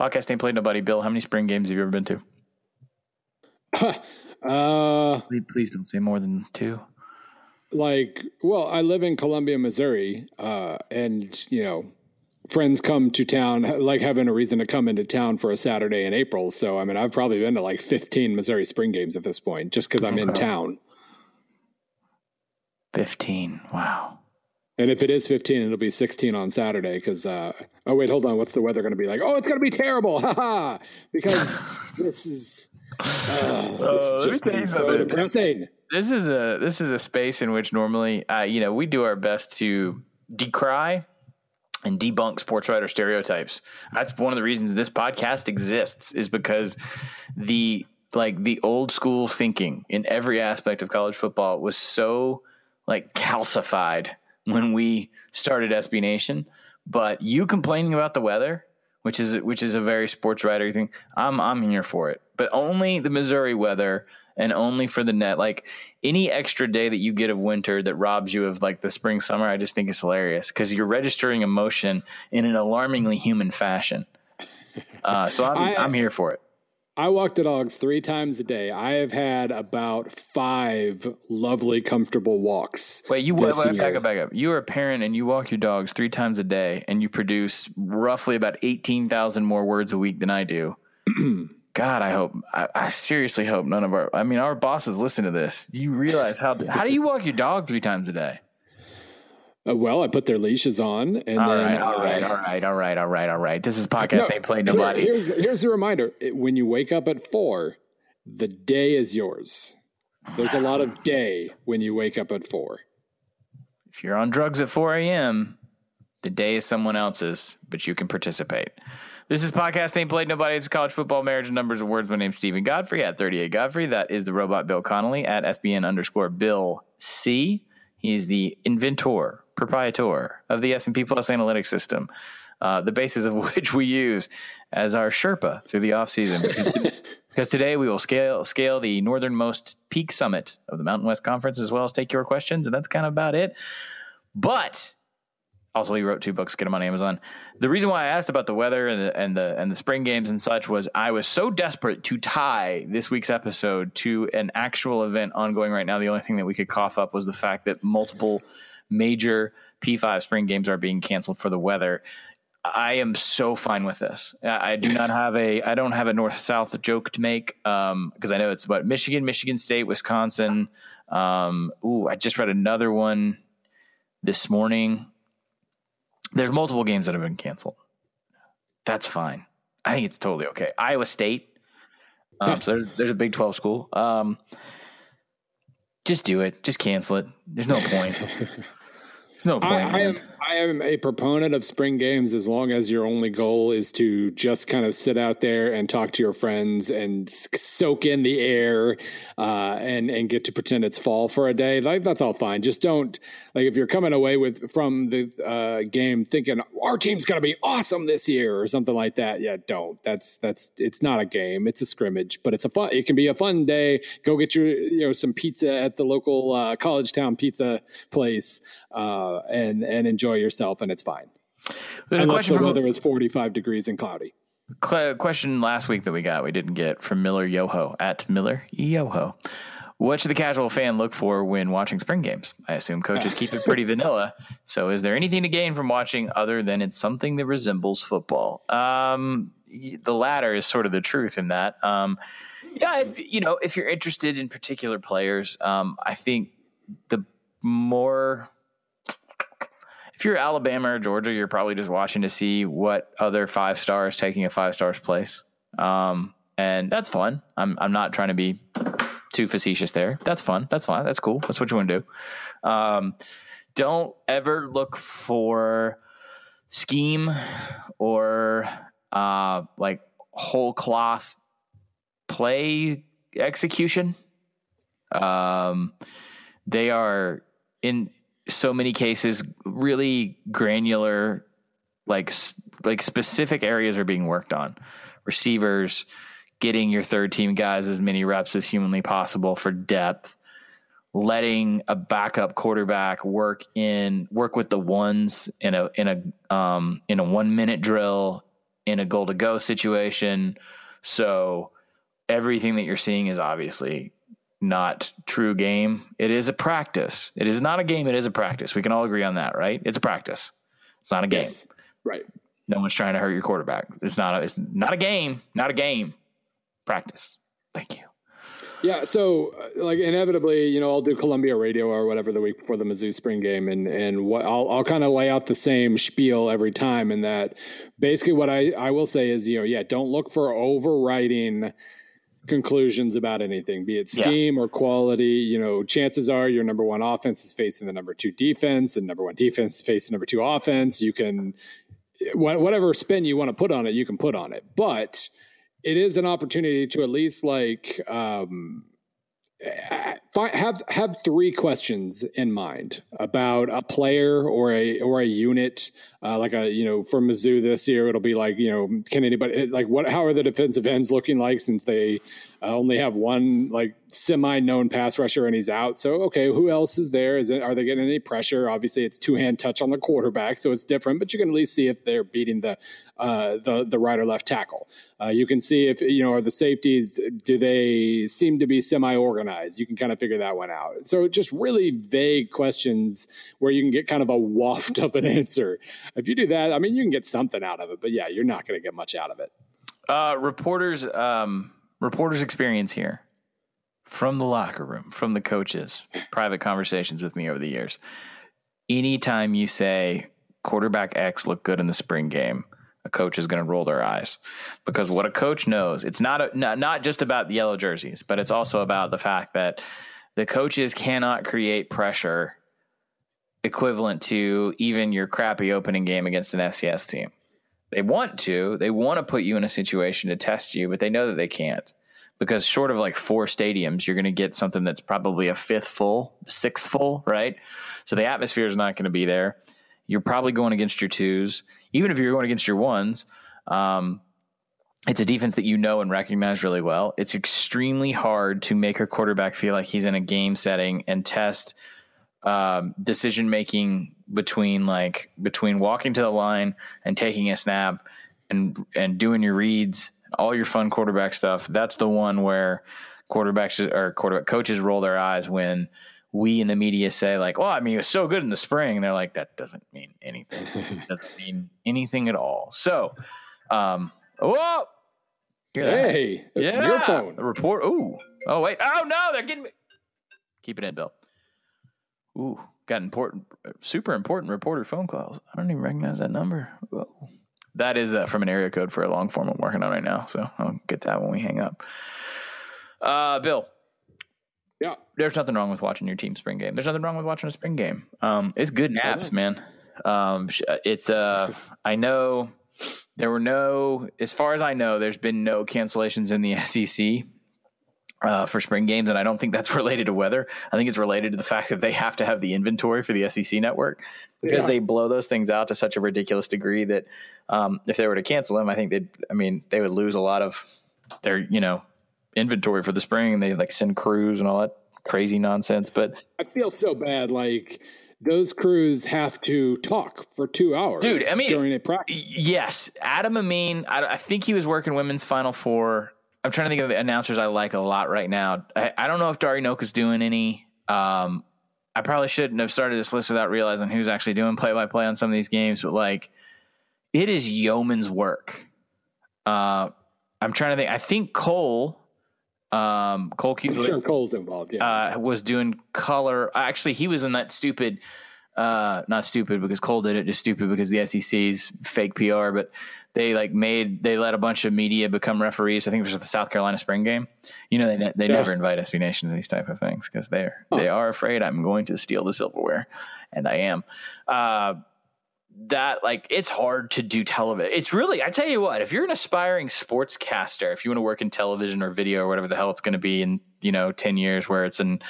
Podcast ain't played nobody. Bill, how many spring games have you ever been to? uh, please, please don't say more than two. Like, well, I live in Columbia, Missouri, uh, and you know, friends come to town, like having a reason to come into town for a Saturday in April. So, I mean, I've probably been to like 15 Missouri spring games at this point, just because I'm okay. in town. 15. Wow. And if it is 15, it'll be 16 on Saturday because, uh, oh, wait, hold on. What's the weather going to be like? Oh, it's going to be terrible. Ha ha Because this is, uh, this is just so depressing. This is a this is a space in which normally, uh, you know, we do our best to decry and debunk sports writer stereotypes. That's one of the reasons this podcast exists is because the like the old school thinking in every aspect of college football was so like calcified when we started SB Nation. But you complaining about the weather, which is which is a very sports writer thing, I'm I'm here for it. But only the Missouri weather and only for the net. Like any extra day that you get of winter that robs you of like the spring summer, I just think is hilarious because you're registering emotion in an alarmingly human fashion. Uh, so I'm I, I'm here for it. I walk the dogs three times a day. I have had about five lovely, comfortable walks. Wait, you wait, wait, back up, back up. You are a parent and you walk your dogs three times a day, and you produce roughly about eighteen thousand more words a week than I do. God, I hope. I, I, seriously hope none of our. I mean, our bosses listen to this. Do you realize how? How do you walk your dog three times a day? Uh, well, I put their leashes on, and all then right, all right, all right, all right, all right, all right. This is podcast. No, ain't playing nobody. Here, here's here's a reminder: when you wake up at four, the day is yours. There's a lot of day when you wake up at four. If you're on drugs at 4 a.m., the day is someone else's, but you can participate. This is podcast ain't played nobody. It's college football, marriage, and numbers and words. My name's Steven Godfrey at 38 Godfrey. That is the robot Bill Connelly at SBN underscore Bill C. He's the inventor, proprietor of the S&P Plus analytics system, uh, the basis of which we use as our Sherpa through the off season. because today we will scale scale the northernmost peak summit of the Mountain West Conference, as well as take your questions, and that's kind of about it. But also he wrote two books get them on amazon the reason why i asked about the weather and the, and the and the spring games and such was i was so desperate to tie this week's episode to an actual event ongoing right now the only thing that we could cough up was the fact that multiple major p5 spring games are being canceled for the weather i am so fine with this i do not have a i don't have a north south joke to make um because i know it's about michigan michigan state wisconsin um ooh i just read another one this morning there's multiple games that have been canceled. That's fine. I think it's totally okay. Iowa State. Um, so there's, there's, a Big 12 school. Um, just do it. Just cancel it. There's no point. No. I, I, am, I am a proponent of spring games as long as your only goal is to just kind of sit out there and talk to your friends and soak in the air uh, and and get to pretend it's fall for a day. Like that's all fine. Just don't like if you're coming away with from the uh, game thinking our team's going to be awesome this year or something like that. Yeah, don't. That's that's it's not a game. It's a scrimmage, but it's a fun. It can be a fun day. Go get your you know some pizza at the local uh, college town pizza place uh, and and enjoy yourself, and it's fine. Unless the weather is 45 degrees and cloudy. Question last week that we got, we didn't get from Miller Yoho at Miller Yoho. What should the casual fan look for when watching spring games? I assume coaches keep it pretty vanilla. So, is there anything to gain from watching other than it's something that resembles football? Um, the latter is sort of the truth in that. Um, yeah, if you know, if you're interested in particular players, um, I think the more if you're Alabama or Georgia, you're probably just watching to see what other five stars taking a five stars place. Um, and that's fun. I'm I'm not trying to be too facetious there. That's fun. That's fine. That's cool. That's what you want to do. Um, don't ever look for scheme or uh, like whole cloth play execution. Um, they are in so many cases really granular like like specific areas are being worked on receivers getting your third team guys as many reps as humanly possible for depth letting a backup quarterback work in work with the ones in a in a um, in a one minute drill in a goal to go situation. So everything that you're seeing is obviously not true game. It is a practice. It is not a game. It is a practice. We can all agree on that, right? It's a practice. It's not a game. Yes, right. No one's trying to hurt your quarterback. It's not a, it's not a game. Not a game. Practice. Thank you. Yeah, so uh, like inevitably, you know, I'll do Columbia Radio or whatever the week before the Mizzou spring game, and and what I'll I'll kind of lay out the same spiel every time, and that basically what I I will say is you know yeah, don't look for overriding conclusions about anything, be it scheme yeah. or quality. You know, chances are your number one offense is facing the number two defense, and number one defense is facing number two offense. You can whatever spin you want to put on it, you can put on it, but it is an opportunity to at least like um, have have three questions in mind about a player or a or a unit uh, like a you know for Mizzou this year it'll be like you know can anybody like what how are the defensive ends looking like since they uh, only have one like semi known pass rusher and he's out? So okay who else is there? Is it are they getting any pressure? Obviously it's two hand touch on the quarterback so it's different but you can at least see if they're beating the uh, the the right or left tackle uh, you can see if you know are the safeties do they seem to be semi organized you can kind of figure that one out so just really vague questions where you can get kind of a waft of an answer if you do that, I mean, you can get something out of it, but yeah, you're not going to get much out of it. Uh, reporters, um, reporters' experience here from the locker room, from the coaches, private conversations with me over the years. Anytime you say quarterback X looked good in the spring game, a coach is going to roll their eyes because what a coach knows, it's not a, not, not just about the yellow jerseys, but it's also about the fact that the coaches cannot create pressure equivalent to even your crappy opening game against an FCS team. They want to, they want to put you in a situation to test you, but they know that they can't because short of like four stadiums, you're going to get something that's probably a fifth full, sixth full, right? So the atmosphere is not going to be there. You're probably going against your twos, even if you're going against your ones. Um, it's a defense that you know and recognize really well. It's extremely hard to make a quarterback feel like he's in a game setting and test um, decision making between like between walking to the line and taking a snap and and doing your reads, all your fun quarterback stuff. That's the one where quarterbacks or quarterback coaches roll their eyes when we in the media say like, "Well, I mean, it was so good in the spring." And they're like, "That doesn't mean anything. doesn't mean anything at all." So, um, whoa. Hey, it's yeah. your phone. A report. Ooh. Oh wait. Oh no, they're getting me. Keep it in, Bill. Ooh, got important, super important reporter phone calls. I don't even recognize that number. Whoa. That is uh, from an area code for a long form I'm working on right now. So I'll get that when we hang up. Uh, Bill. Yeah. There's nothing wrong with watching your team spring game. There's nothing wrong with watching a spring game. Um, it's good naps, man. Um, it's uh, I know there were no, as far as I know, there's been no cancellations in the SEC uh, for spring games, and I don't think that's related to weather. I think it's related to the fact that they have to have the inventory for the SEC network because yeah. they blow those things out to such a ridiculous degree that um, if they were to cancel them, I think they'd. I mean, they would lose a lot of their you know inventory for the spring. And they like send crews and all that crazy nonsense. But I feel so bad, like those crews have to talk for two hours, dude. I mean, during a practice. Yes, Adam Amin. I, I think he was working women's Final Four I'm trying to think of the announcers I like a lot right now. I, I don't know if Dari Nowkhah's doing any. Um, I probably shouldn't have started this list without realizing who's actually doing play by play on some of these games, but like it is yeoman's work. Uh, I'm trying to think. I think Cole, um, Cole Cubelic, sure Cole's involved. Yeah, uh, was doing color. Actually, he was in that stupid. Uh, not stupid because Cole did it, just stupid because the SEC's fake PR. But they like made they let a bunch of media become referees. I think it was the South Carolina spring game. You know, they they yeah. never invite SB Nation to these type of things because they're huh. they are afraid I'm going to steal the silverware, and I am. Uh, that like it's hard to do television. It's really I tell you what, if you're an aspiring sportscaster, if you want to work in television or video or whatever the hell it's going to be in you know ten years, where it's an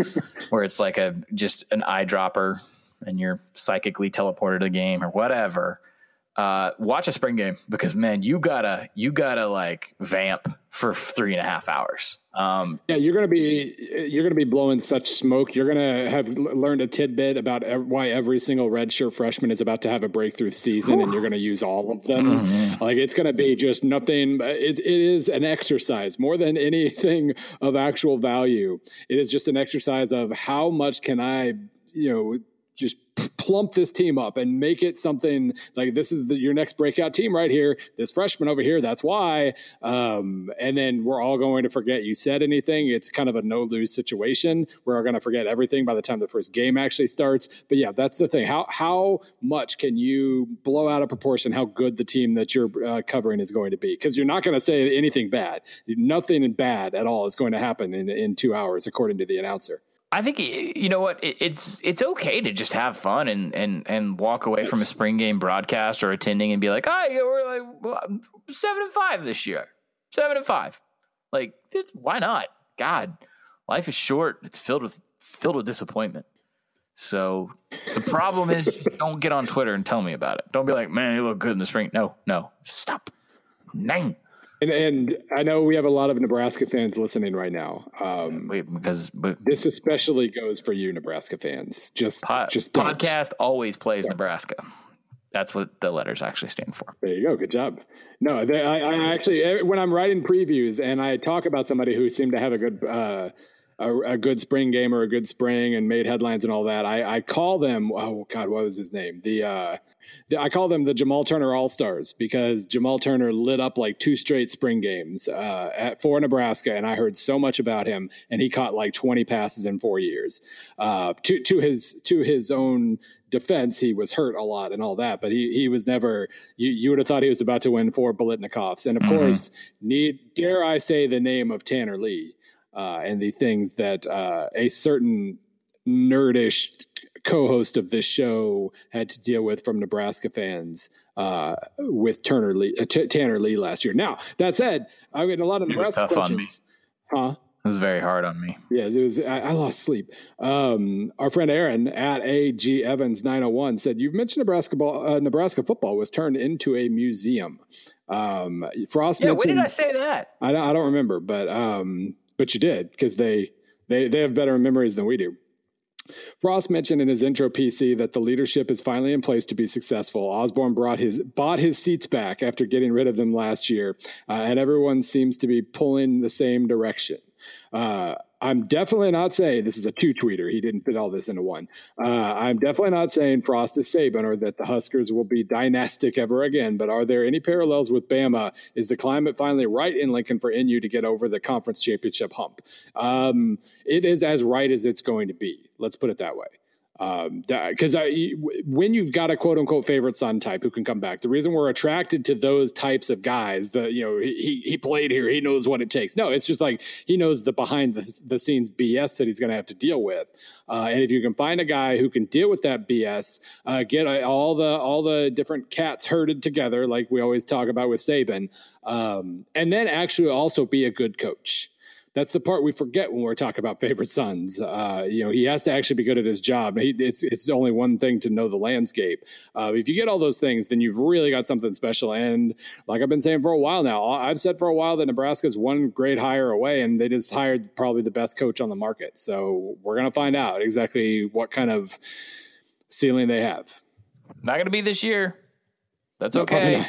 where it's like a just an eyedropper and you're psychically teleported to the game or whatever uh, watch a spring game because man, you gotta you gotta like vamp for three and a half hours. Um, yeah, you're gonna be you're gonna be blowing such smoke. You're gonna have learned a tidbit about ev- why every single redshirt freshman is about to have a breakthrough season, and you're gonna use all of them. Mm-hmm. Like it's gonna be just nothing. It's it is an exercise more than anything of actual value. It is just an exercise of how much can I you know just plump this team up and make it something like this is the, your next breakout team right here. This freshman over here, that's why. Um, and then we're all going to forget you said anything. It's kind of a no lose situation. We're all going to forget everything by the time the first game actually starts. But yeah, that's the thing. How how much can you blow out of proportion how good the team that you're uh, covering is going to be? Because you're not going to say anything bad. Nothing bad at all is going to happen in in two hours, according to the announcer. I think you know what it's it's okay to just have fun and and and walk away yes. from a spring game broadcast or attending and be like, "Oh, we're like well, seven and five this year, seven and five. Like, why not? God, life is short. It's filled with filled with disappointment. So the problem is, don't get on Twitter and tell me about it. Don't be like, "Man, you look good in the spring." No, no, stop. Nine. And, and I know we have a lot of Nebraska fans listening right now. Um, Wait, because but, this especially goes for you, Nebraska fans. Just, just don't. podcast always plays yeah. Nebraska. That's what the letters actually stand for. There you go. Good job. No, they, I, I, actually eh, when I'm writing previews and I talk about somebody who seemed to have a good uh, a, a, good spring game or a good spring and made headlines and all that. I, I call them, oh God, what was his name? The, uh, the I call them the Jamal Turner All Stars because Jamal Turner lit up like two straight spring games uh, at, for Nebraska, and I heard so much about him, and he caught like 20 passes in four years. Uh, to to his to his own defense, he was hurt a lot and all that, but he he was never. You you would have thought he was about to win four Biletnikoffs, and of mm-hmm. course, need dare I say the name of Tanner Lee uh, and the things that uh, a certain nerdish co-host of this show had to deal with from Nebraska fans uh, with Turner Lee, uh, T- Tanner Lee last year. Now that said, I mean a lot of Nebraska tough questions. on me. Huh? It was very hard on me. Yeah, it was. I, I lost sleep. Um, our friend Aaron at AG Evans nine hundred one said, "You've mentioned Nebraska ball, uh, Nebraska football was turned into a museum." Um, Frost. Yeah, when did I say that? I don't, I don't remember, but um, but you did because they they they have better memories than we do. Ross mentioned in his intro PC that the leadership is finally in place to be successful. Osborne brought his bought his seats back after getting rid of them last year, uh, and everyone seems to be pulling the same direction. Uh, I'm definitely not saying this is a two tweeter. He didn't fit all this into one. Uh, I'm definitely not saying Frost is Saban or that the Huskers will be dynastic ever again. But are there any parallels with Bama? Is the climate finally right in Lincoln for NU to get over the conference championship hump? Um, it is as right as it's going to be. Let's put it that way because um, when you've got a quote unquote favorite son type who can come back, the reason we're attracted to those types of guys, the you know he he played here, he knows what it takes. No, it's just like he knows the behind the, the scenes BS that he's going to have to deal with. Uh, and if you can find a guy who can deal with that BS, uh, get all the all the different cats herded together, like we always talk about with Saban, um, and then actually also be a good coach that's the part we forget when we're talking about favorite sons. Uh, you know, he has to actually be good at his job. He, it's it's only one thing to know the landscape. Uh, if you get all those things, then you've really got something special. And like I've been saying for a while now, I've said for a while that Nebraska's one great hire away, and they just hired probably the best coach on the market. So we're gonna find out exactly what kind of ceiling they have. Not gonna be this year. That's okay.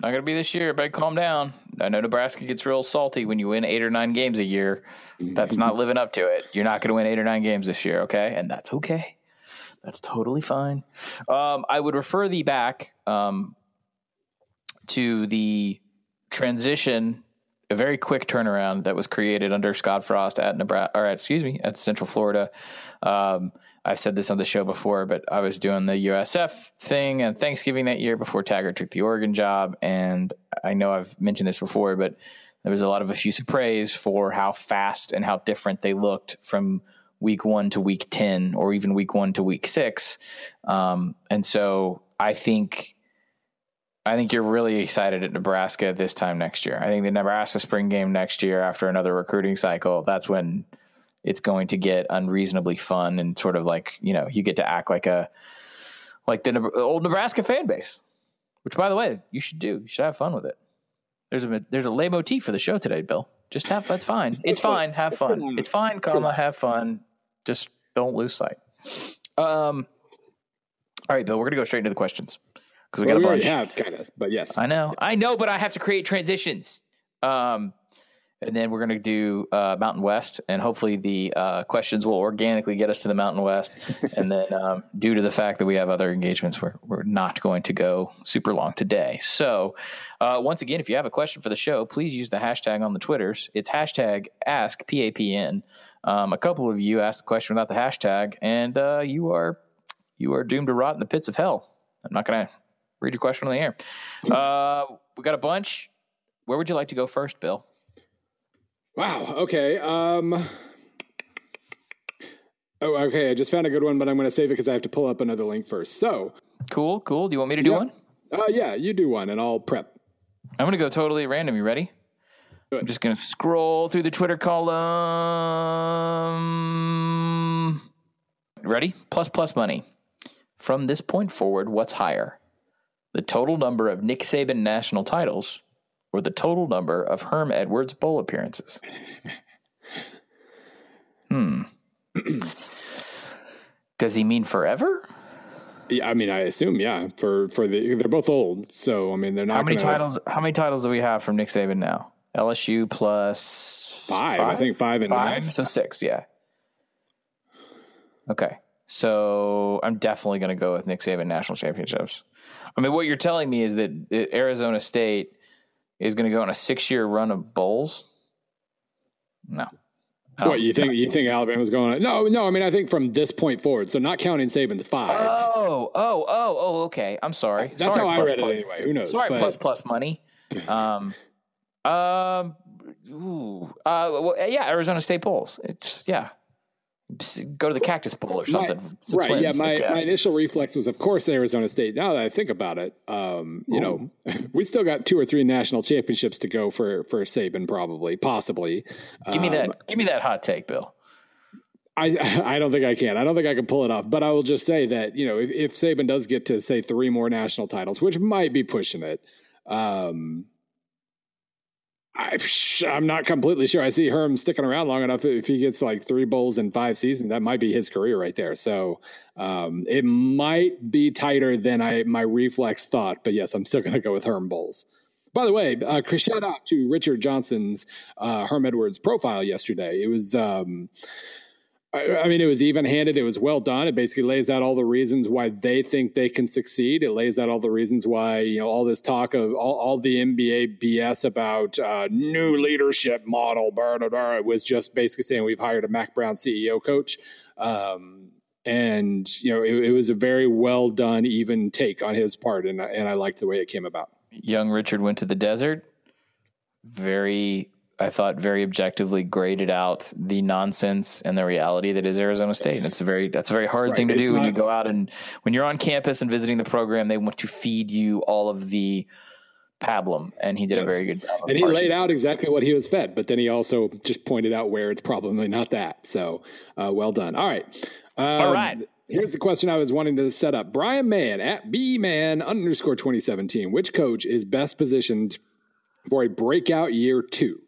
Not going to be this year. Everybody calm down. I know Nebraska gets real salty when you win eight or nine games a year. That's not living up to it. You're not going to win eight or nine games this year, okay? And that's okay. That's totally fine. Um, I would refer thee back um, to the transition, a very quick turnaround that was created under Scott Frost at Nebraska, or excuse me, at Central Florida. Um, I've said this on the show before, but I was doing the USF thing and Thanksgiving that year before Taggart took the Oregon job. And I know I've mentioned this before, but there was a lot of effusive praise for how fast and how different they looked from week one to week 10 or even week one to week six. Um, and so I think. I think you're really excited at Nebraska this time next year. I think the Nebraska spring game next year, after another recruiting cycle, that's when it's going to get unreasonably fun and sort of like you know you get to act like a like the old Nebraska fan base, which by the way you should do. You should have fun with it. There's a there's a leitmotif for the show today, Bill. Just have that's fine. It's fine. Have fun. It's fine, comma, have fun. Just don't lose sight. Um all right, Bill, we're gonna go straight into the questions. Because we Well, got a we bunch. have kind of, but yes. I know. I know, but I have to create transitions. Um, and then we're going to do uh, Mountain West, and hopefully the uh, questions will organically get us to the Mountain West. and then, um, due to the fact that we have other engagements, we're, we're not going to go super long today. So, uh, once again, if you have a question for the show, please use the hashtag on the Twitters. It's hashtag AskPAPN. Um, a couple of you asked the question without the hashtag, and uh, you are you are doomed to rot in the pits of hell. I'm not going to read your question on the air. Uh, we got a bunch. Where would you like to go first, Bill? Wow. Okay. Um. Oh, okay. I just found a good one, but I'm going to save it because I have to pull up another link first. So, Cool, cool. Do you want me to do Yeah. one? uh, yeah, you do one, and I'll prep. I'm going to go totally random. You ready? I'm just going to scroll through the Twitter column. Ready? Plus plus money. From this point forward, what's higher? The total number of Nick Saban national titles or the total number of Herm Edwards bowl appearances? hmm. Does he mean forever? Yeah, I mean, I assume, yeah. For for the they're both old, so I mean, they're not How many gonna, titles? How many titles do we have from Nick Saban now? LSU plus Five, I think five and five, nine. so six. Yeah. Okay, so I'm definitely going to go with Nick Saban national championships. I mean, what you're telling me is that Arizona State is going to go on a six year run of bowls. No. What you think? You think Alabama's going? No, no. I mean, I think from this point forward, so not counting Saban's five. Oh, oh, oh, oh. Okay, I'm sorry. That's Sorry, how I plus, read it plus. anyway. Who knows? Sorry, but plus plus money. Um, um, ooh, uh, well, yeah, Arizona State bowls. It's yeah. Go to the Cactus Bowl or my- something. Six right? Yeah, my, Like, my initial reflex was, of course, Arizona State. Now that I think about it, um, you know, we still got two or three national championships to go for for Saban, probably, possibly. give me Um, that. Give me that hot take, Bill. I I don't think I can. I don't think I can pull it off. But I will just say that you know if, if Saban does get to say three more national titles, which might be pushing it, um, I, I'm not completely sure. I see Herm sticking around long enough. If he gets like three bowls in five seasons, that might be his career right there. So um, it might be tighter than I my reflex thought. But yes, I'm still going to go with Herm bowls. By the way, uh, shout out to Richard Johnson's uh, Herm Edwards profile yesterday. It was. Um, I, mean, it was even handed. It was well done. It basically lays out all the reasons why they think they can succeed. It lays out all the reasons why, you know, all this talk of all, all the NBA BS about uh, new leadership model, blah, blah, blah, it was just basically saying we've hired a Mack Brown CEO coach. Um, and, you know, it, it was a very well done, even take on his part. And, and I liked the way it came about. Young Richard went to the desert. Very, I thought, very objectively graded out the nonsense and the reality that is Arizona State. And it's a very that's a very hard Right. thing to It's do when you go out and when you're on campus and visiting the program. They want to feed you all of the pablum, and he did a very good job. And he parsing laid out exactly what he was fed, but then he also just pointed out where it's probably not that. So, uh, well done. All right. Um, All right. Here's the question I was wanting to set up. Brian Mann at B Man underscore 2017. Which coach is best positioned for a breakout year two?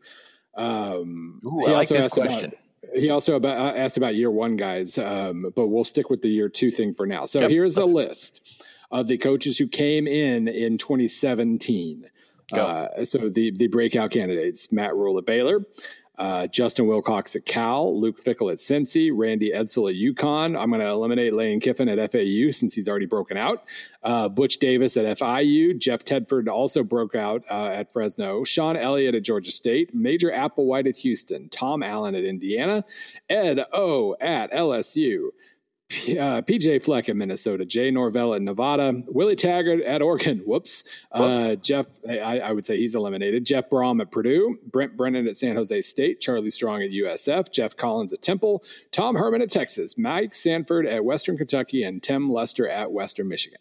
Um, Ooh, he I like also this asked about- he also about, uh, asked about year one guys, um, but we'll stick with the year two thing for now. So Yep, here's a list of the coaches who came in in 2017. Uh, so the the breakout candidates: Matt Rhule at Baylor, uh, Justin Wilcox at Cal, Luke Fickell at Cincy, Randy Edsall at UConn. I'm going to eliminate Lane Kiffin at FAU since he's already broken out. Uh, Butch Davis at FIU, Jeff Tedford also broke out uh, at Fresno, Shawn Elliott at Georgia State, Major Applewhite at Houston, Tom Allen at Indiana, Ed O at LSU. Uh, PJ Fleck at Minnesota, Jay Norvell at Nevada, Willie Taggart at Oregon. Whoops. Uh, Jeff, I, I would say he's eliminated. Jeff Brohm at Purdue, Brent Brennan at San Jose State, Charlie Strong at USF, Geoff Collins at Temple, Tom Herman at Texas, Mike Sanford at Western Kentucky, and Tim Lester at Western Michigan.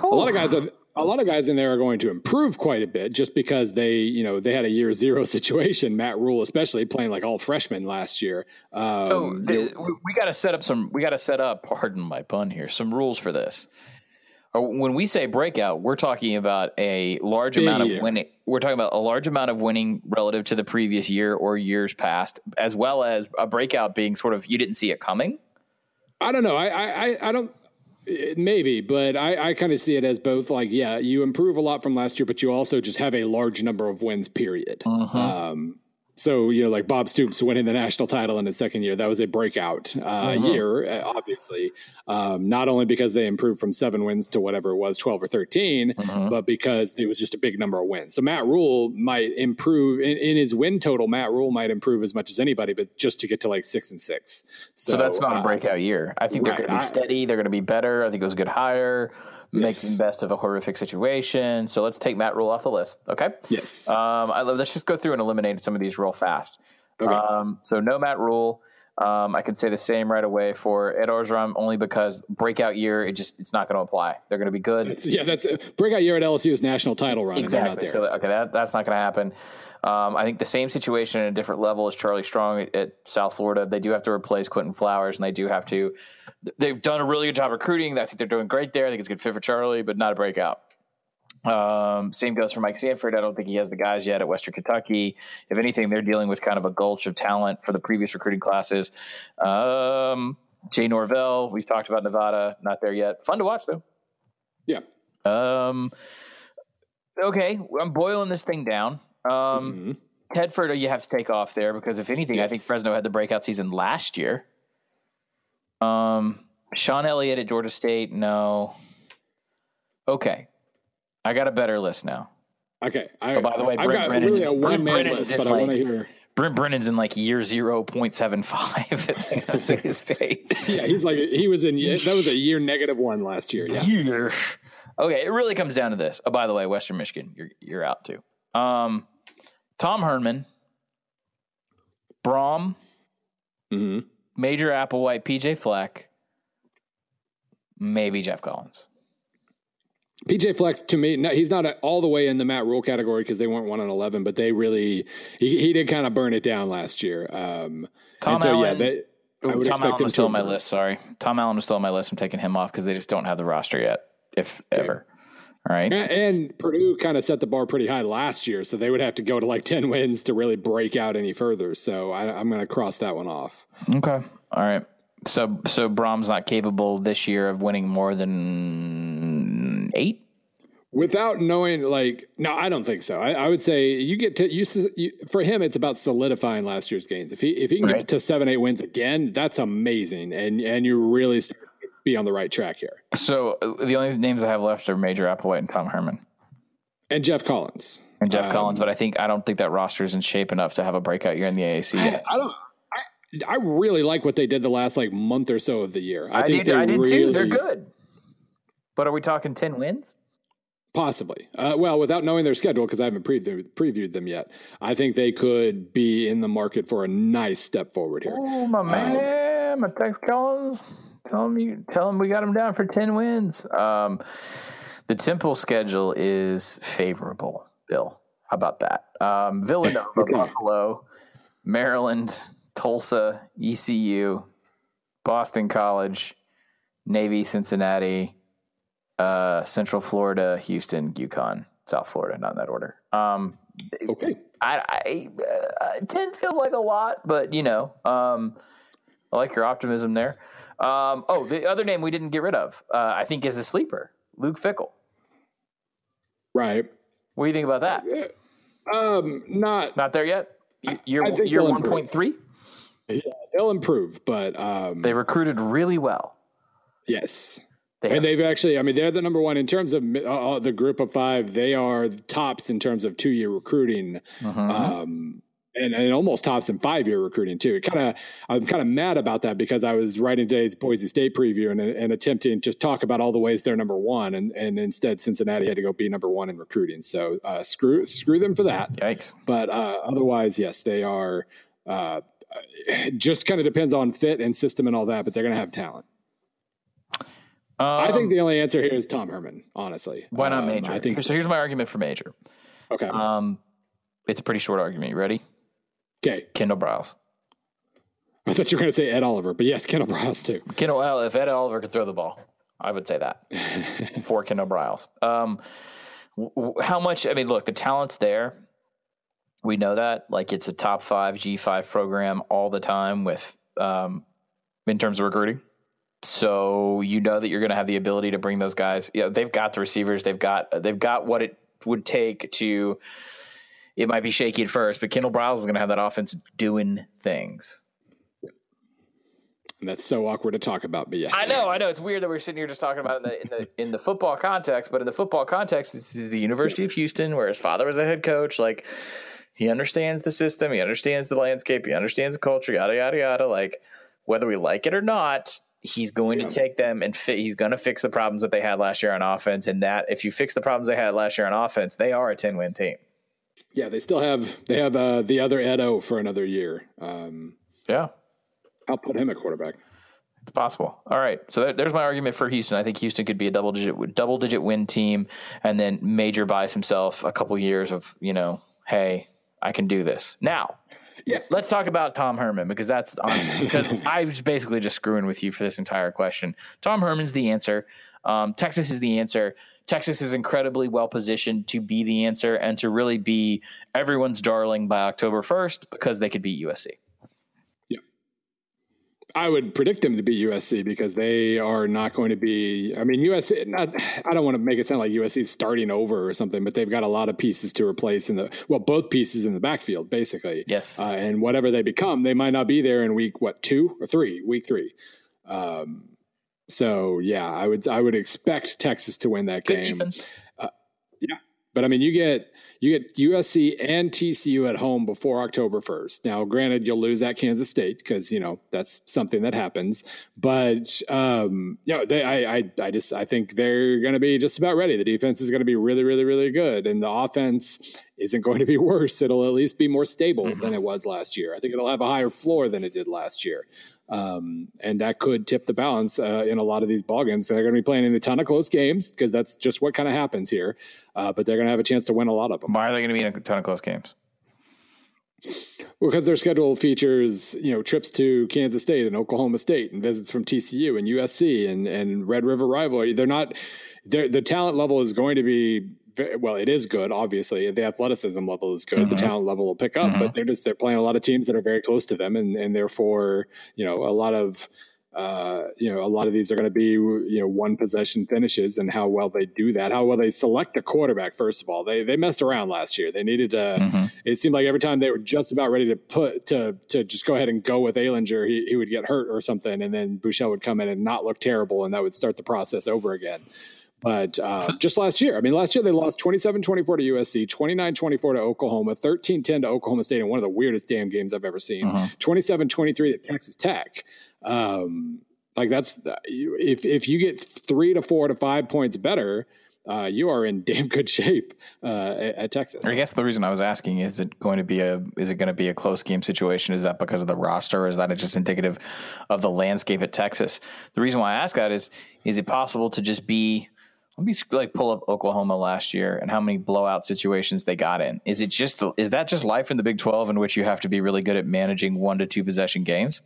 A lot of guys are. A lot of guys in there are going to improve quite a bit just because they, you know, they had a year zero situation. Matt Rhule, especially playing like all freshmen last year. Um, So uh, we, got to set up some. We got to set up. Pardon my pun here. Some rules for this. when we say breakout, we're talking about a large amount of year. winning. We're talking about a large amount of winning relative to the previous year or years past, as well as a breakout being sort of you didn't see it coming. I don't know. I I, I don't. Maybe, but I, I kind of see it as both like, yeah, you improve a lot from last year, but you also just have a large number of wins, period. Uh-huh. Um, so you know, like Bob Stoops winning the national title in his second year, that was a breakout uh, uh-huh. year, uh, obviously. Um, not only because they improved from seven wins to whatever it was, twelve or 13 uh-huh. but because it was just a big number of wins. So Matt Rhule might improve in, in, his win total. Matt Rhule might improve as much as anybody, but just to get to like six and six. So, so that's not uh, a breakout year. I think right, they're going to be steady. They're going to be better. I think it was a good hire yes. making best of a horrific situation. So let's take Matt Rhule off the list. Okay. Yes. Um, I love. Let's just go through and eliminate some of these real fast. Okay. Um, so no Matt Rhule. Um, I can say the same right away for Ed Orgeron only because breakout year it just it's not going to apply. They're going to be good. That's, yeah, that's breakout year at LSU is national title run. Exactly. So okay, that, that's not going to happen. Um, I think the same situation at a different level is Charlie Strong at, at, South Florida. They do have to replace Quinton Flowers, and they do have to. They've done a really good job recruiting. I think they're doing great there. I think it's a good fit for Charlie, but not a breakout. Um, same goes for Mike Sanford. I don't think he has the guys yet at Western Kentucky. If anything, they're dealing with kind of a gulch of talent for the previous recruiting classes. Um, Jay Norvell, we've talked about Nevada, not there yet. Fun to watch though. Yeah. Um, okay, I'm boiling this thing down. Um, mm-hmm. Tedford, you have to take off there because if anything, yes. I think Fresno had the breakout season last year. Um, Shawn Elliott at Georgia State, no. Okay, I got a better list now. Okay. I, oh, by the way, Brent I've got Brennan, really a one man list, but like, I want to hear. Brent Brennan's in like year zero point seven five at San Jose State. yeah, he's like he was in that was a year negative one last year. Yeah. Year. Okay, it really comes down to this. Oh, by the way, Western Michigan, you're you're out too. Um, Tom Herman, Brohm, mm-hmm. Major Applewhite, PJ Fleck, maybe Geoff Collins. PJ Fleck's to me, no, he's not all the way in the Matt Rhule category because they weren't one on eleven, but they really he, he did kind of burn it down last year. Um, Tom so, Allen, yeah, they, I would Tom Allen was still on my list. Sorry, Tom Allen was still on my list. I'm taking him off because they just don't have the roster yet, if okay. ever. All right, and, and Purdue kind of set the bar pretty high last year, so they would have to go to like ten wins to really break out any further. So I, I'm going to cross that one off. Okay, all right. So so Brohm's not capable this year of winning more than eight without knowing like no i don't think so i, I would say you get to you, you, for him it's about solidifying last year's gains if he if he can right. get to seven eight wins again that's amazing and and you really be on the right track here so uh, the only names i have left are major applewhite and tom herman and Geoff collins and Geoff um, collins but i think i don't think that roster is in shape enough to have a breakout year in the aac yet. I, I don't I, I really like what they did the last like month or so of the year. I, I think did, I did really, too. They're good. But are we talking ten wins? Possibly. Uh, well, without knowing their schedule, because I haven't pre- previewed them yet, I think they could be in the market for a nice step forward here. Oh, my um, man, my text Collins. Tell him you tell him we got him down for ten wins. Um, the Temple schedule is favorable. Bill, how about that? Um, Villanova, okay. Buffalo, Maryland, Tulsa, ECU, Boston College, Navy, Cincinnati, uh, Central Florida, Houston, UConn, South Florida, not in that order. Um, okay. I, I uh, 10 feels like a lot, but you know, um, I like your optimism there. Um, oh, the other name we didn't get rid of, uh, I think, is a sleeper, Luke Fickell. Right. What do you think about that? Um, not not there yet. You're you're one point three. Yeah, they'll improve, but um, they recruited really well. Yes, they and they've actually, I mean, they're the number one in terms of uh, uh, the group of five. They are tops in terms of two year recruiting. Uh-huh. Um, and, and almost tops in five year recruiting too. It kind of I'm kind of mad about that because I was writing today's Boise State preview and, and attempting to talk about all the ways they're number one, and, and instead Cincinnati had to go be number one in recruiting. So uh, screw screw them for that. Yikes! But uh, otherwise, yes, they are. Uh, just kind of depends on fit and system and all that, but they're going to have talent. Um, I think the only answer here is Tom Herman. Honestly, why not um, Major? I think so. Here's my argument for Major. Okay. Um, it's a pretty short argument. You ready? Okay. Kendall Briles. I thought you were going to say Ed Oliver, but yes, Kendall Briles too. Kendall, well, if Ed Oliver could throw the ball, I would say that for Kendall Briles. Um, w- how much? I mean, look, the talent's there. We know that. Like, it's a top five G five program all the time with um, in terms of recruiting. So you know that you're going to have the ability to bring those guys. Yeah, they've got the receivers. They've got they've got what it would take to. It might be shaky at first, but Kendall Briles is going to have that offense doing things. And that's so awkward to talk about, but yes, I know, I know. It's weird that we're sitting here just talking about it in the in the in the football context, but in the football context, this is the University of Houston, where his father was a head coach. Like he understands the system, he understands the landscape, he understands the culture, yada yada yada. Like whether we like it or not, he's going yeah. to take them and fi- he's going to fix the problems that they had last year on offense. And that if you fix the problems they had last year on offense, they are a ten win team. Yeah, they still have they have uh, the other Edo for another year. Um, yeah, I'll put him at quarterback. It's possible. All right, so there, there's my argument for Houston. I think Houston could be a double digit double digit win team, and then Major buys himself a couple years of you know, hey, I can do this now. Yeah. Let's talk about Tom Herman because that's on, because I was basically just screwing with you for this entire question. Tom Herman's the answer. Um, Texas is the answer. Texas is incredibly well positioned to be the answer and to really be everyone's darling by October 1st because they could beat USC. I would predict them to be USC because they are not going to be. I mean, USC. Not, I don't want to make it sound like USC is starting over or something, but they've got a lot of pieces to replace in the well, both pieces in the backfield, basically. Yes. Uh, and whatever they become, they might not be there in week what two or three, week three. Um, so yeah, I would I would expect Texas to win that Good game. Defense. But I mean, you get you get USC and TCU at home before October 1st. Now, granted, you'll lose at Kansas State because, you know, that's something that happens. But, um, you know, they, I, I, I just, I think they're going to be just about ready. The defense is going to be really, really, really good. And the offense isn't going to be worse. It'll at least be more stable mm-hmm. than it was last year. I think it'll have a higher floor than it did last year. Um, and that could tip the balance uh, in a lot of these ball games. They're going to be playing in a ton of close games because that's just what kind of happens here. Uh, but they're going to have a chance to win a lot of them. Why are they going to be in a ton of close games? Well, because their schedule features, you know, trips to Kansas State and Oklahoma State and visits from TCU and USC and and Red River rivalry. They're not. They're, the talent level is going to be well, it is good. Obviously, the athleticism level is good. Mm-hmm. The talent level will pick up, mm-hmm. but they're just they're playing a lot of teams that are very close to them, and and therefore, you know, a lot of uh, you know, a lot of these are going to be, you know, one possession finishes and how well they do that, how well they select a quarterback. First of all, they they messed around last year. They needed to. Mm-hmm. It seemed like every time they were just about ready to put to to just go ahead and go with Ehlinger, he, he would get hurt or something, and then Buechele would come in and not look terrible, and that would start the process over again. But uh, just last year, I mean, last year they lost 27 24 to USC, 29 24 to Oklahoma, 13 10 to Oklahoma State, and one of the weirdest damn games I've ever seen, uh-huh. 27 uh-huh. 23 to Texas Tech. Um, like, that's if, if you get three to four to five points better, uh, you are in damn good shape uh, at, at, Texas. I guess the reason I was asking is it going to be a is it going to be a close game situation? Is that because of the roster, or is that just indicative of the landscape at Texas? The reason why I ask that is is it possible to just be let me like pull up Oklahoma last year and how many blowout situations they got in. Is it just is that just life in the Big Twelve in which you have to be really good at managing one to two possession games?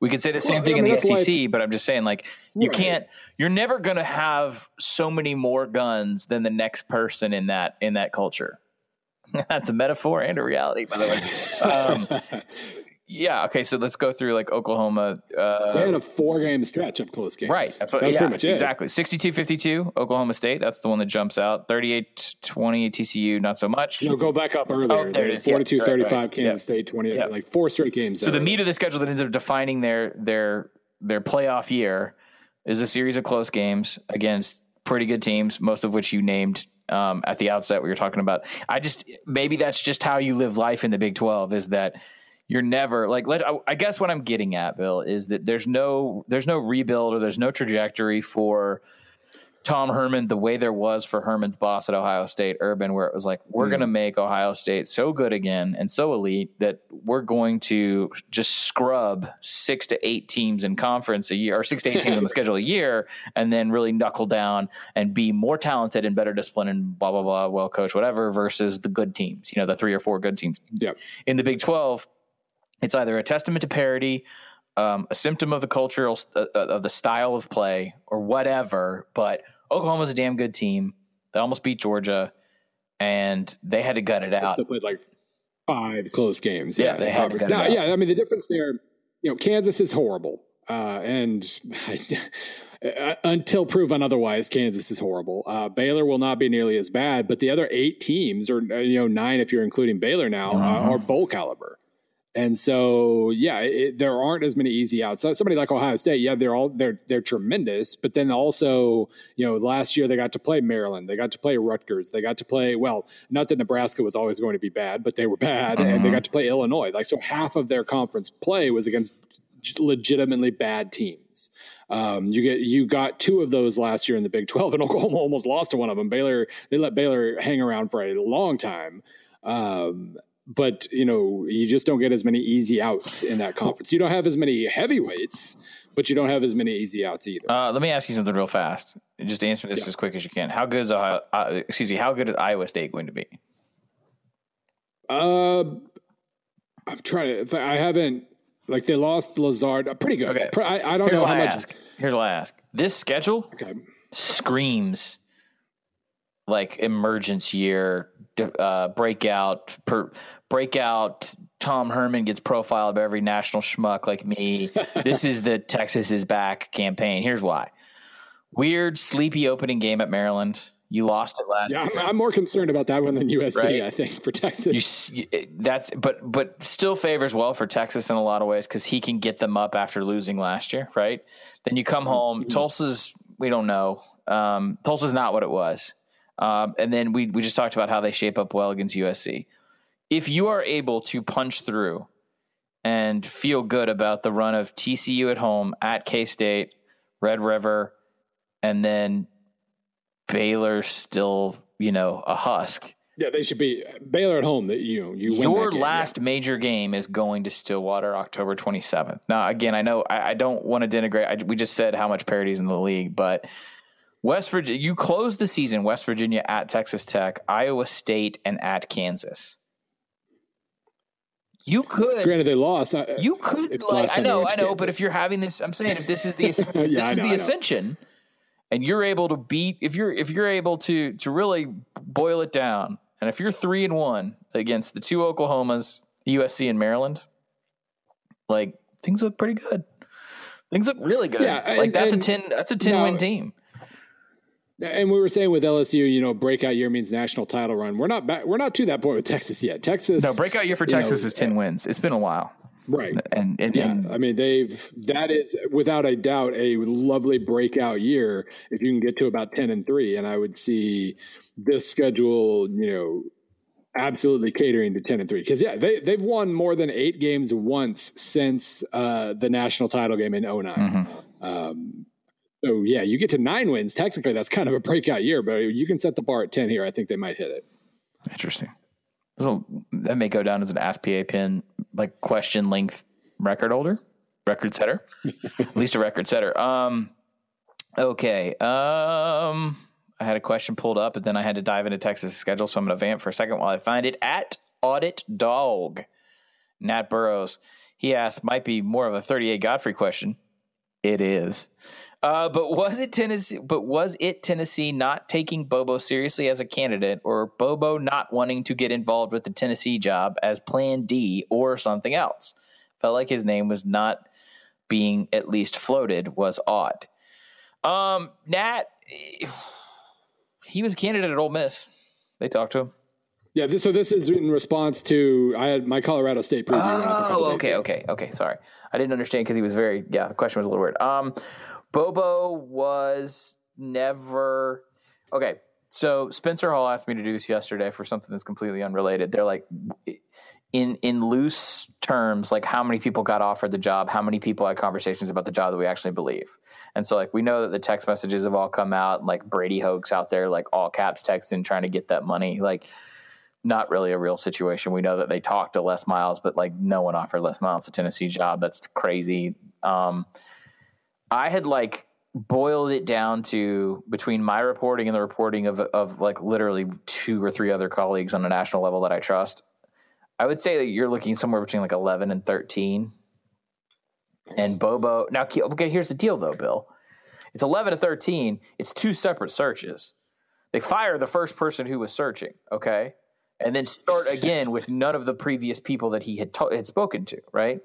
We could say the same well, thing I mean, in the SEC, like, but I'm just saying like you right. can't. You're never going to have so many more guns than the next person in that in that culture. That's a metaphor and a reality, by the way. Um, yeah. Okay. So let's go through like Oklahoma. Uh, they had a four game stretch of close games. Right. That's yeah, pretty much it. Exactly. 62 52, Oklahoma State. That's the one that jumps out. 38 20, TCU, not so much. No, go back up earlier. Oh, there 42 yeah, 35, right, right. Kansas yeah. State, 20, yeah. like four straight games. So the meat of the schedule that ends up defining their, their, their playoff year is a series of close games against pretty good teams, most of which you named um, at the outset. We were talking about. I just maybe that's just how you live life in the Big Twelve. Is that you're never like let I, I guess what I'm getting at, Bill, is that there's no there's no rebuild or there's no trajectory for Tom Herman the way there was for Herman's boss at Ohio State, Urban, where it was like, we're mm. going to make Ohio State so good again and so elite that we're going to just scrub six to eight teams in conference a year, or six to eight teams on the schedule a year, and then really knuckle down and be more talented and better disciplined and blah, blah, blah, well coached, whatever, versus the good teams, you know, the three or four good teams. Yep. In the Big 12, it's either a testament to parity um, a symptom of the cultural uh, uh, of the style of play or whatever. But Oklahoma's a damn good team. They almost beat Georgia, and they had to gut it out. Still played like five close games. Yeah, they had to gut it out. yeah. I mean, the difference there, you know, Kansas is horrible, uh, and uh, until proven otherwise, Kansas is horrible. Uh, Baylor will not be nearly as bad, but the other eight teams, or uh, you know, nine if you're including Baylor now, uh, Mhm. are bowl caliber. And so, yeah, it, there aren't as many easy outs. So somebody like Ohio State, yeah, they're all they're they're tremendous. But then also, you know, last year they got to play Maryland, they got to play Rutgers, they got to play. Well, not that Nebraska was always going to be bad, but they were bad, and they Mhm. got to play Illinois. Like so, half of their conference play was against legitimately bad teams. Um, you get you got two of those last year in the Big Twelve, and Oklahoma almost lost to one of them. Baylor they let Baylor hang around for a long time. Um, but you know you just don't get as many easy outs in that conference. You don't have as many heavyweights, but you don't have as many easy outs either. Uh, let me ask you something real fast. Just answer this Yeah. as quick as you can. How good is Ohio? Uh, excuse me. How good is Iowa State going to be? Uh, I'm trying to. I haven't like they lost Lazard. uh, Pretty good. Okay. I, I don't Here's know how I much. ask. Here's what I ask. This schedule Okay. screams like emergence year, uh, breakout, per, breakout. Tom Herman gets profiled by every national schmuck like me. this is the Texas is back campaign. Here's why: weird, sleepy opening game at Maryland. You lost it last. Yeah, I'm, year. I'm more concerned about that one than USC. Right. I think for Texas. you- that's but but still favors well for Texas in a lot of ways because he can get them up after losing last year, right? Then you come home. Tulsa's we don't know. Um, Tulsa's not what it was, um, and then we we just talked about how they shape up well against USC. If you are able to punch through and feel good about the run of TCU at home at K State, Red River, and then Baylor still you know a husk yeah, they should be Baylor at home. That you know you win your game, last major game is going to Stillwater October 27th. Now, again, I know I, I don't want to denigrate. I, we just said how much parity's in the league, but West Virginia, you closed the season West Virginia at Texas Tech, Iowa State, and at Kansas. You could, Granted, they lost. I, you could, like, I know, I know, but if you're having this, I'm saying if this is the, if Yeah, this is know, the ascension, and you're able to beat, if you're if you're able to to really boil it down, and if you're three and one against the two Oklahomas, USC and Maryland, like things look pretty good. Things look really good. Yeah, like and- that's and a ten that's a ten now- win team. And we were saying with LSU, you know, breakout year means national title run. We're not back. We're not to that point with Texas yet. Texas, No, breakout year for you know, Texas is ten wins. It's been a while, right? and and, Yeah, and I mean they've that is without a doubt a lovely breakout year if you can get to about ten and three, and I would see this schedule, you know, absolutely catering to ten and three because yeah, they they've won more than eight games once since uh, the national title game in 9 Mhm. Um, so yeah, you get to nine wins. Technically, that's kind of a breakout year, but you can set the bar at ten here. I think they might hit it. Interesting. So that may go down as an ASPA pin, like question length record holder, record setter, at least a record setter. Um, okay. Um, I had a question pulled up, but then I had to dive into Texas schedule, so I'm going to vamp for a second while I find it. At Audit Dog, Nat Burrows. He asked, might be more of a 38 Godfrey question. It is. Uh, but was it Tennessee? But was it Tennessee not taking Bobo seriously as a candidate, or Bobo not wanting to get involved with the Tennessee job as Plan D, or something else? Felt like his name was not being at least floated was odd. Um, Nat, he was a candidate at Ole Miss. They talked to him. Yeah, this, so this is in response to I had my Colorado State preview. went up a couple Oh, okay, okay, okay. Sorry, I didn't understand because he was very. Yeah, the question was a little weird. Um, Bobo was never okay. So Spencer Hall asked me to do this yesterday for something that's completely unrelated. They're like, in in loose terms, like how many people got offered the job, how many people had conversations about the job that we actually believe. And so like we know that the text messages have all come out, like Brady Hoke's out there, like all caps texting trying to get that money, like not really a real situation. We know that they talked to Les Miles, but like no one offered Les Miles a Tennessee job. That's crazy. Um, I had like boiled it down to between my reporting and the reporting of of like literally two or three other colleagues on a national level that I trust. I would say that you're looking somewhere between like 11 and 13. And Bobo. Now, okay, here's the deal, though, Bill. It's 11 to 13. It's two separate searches. They fire the first person who was searching, okay? And then start again with none of the previous people that he had, to- had spoken to, right?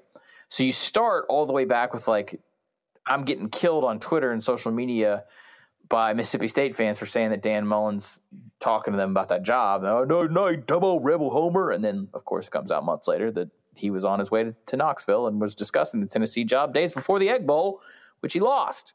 So you start all the way back with like, I'm getting killed on Twitter and social media by Mississippi State fans for saying that Dan Mullen's talking to them about that job. Oh, no, no, double rebel homer. And then, of course, it comes out months later that he was on his way to, to Knoxville and was discussing the Tennessee job days before the Egg Bowl, which he lost.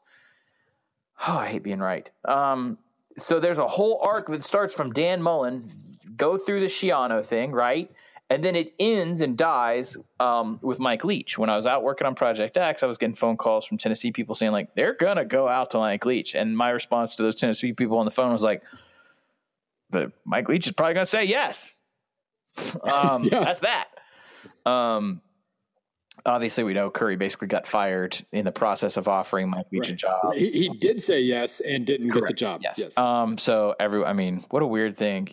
Oh, I hate being right. Um, so there's a whole arc that starts from Dan Mullen, go through the Schiano thing, right? And then it ends and dies um, with Mike Leach. When I was out working on Project X, I was getting phone calls from Tennessee people saying, like, they're going to go out to Mike Leach. And my response to those Tennessee people on the phone was like, the Mike Leach is probably going to say yes. Um, yeah. That's that. Um, obviously we know Currie basically got fired in the process of offering Mike Leach right. a job. He, he, did say yes and didn't Correct. get the job. Yes. yes. Um, so every, I mean, what a weird thing.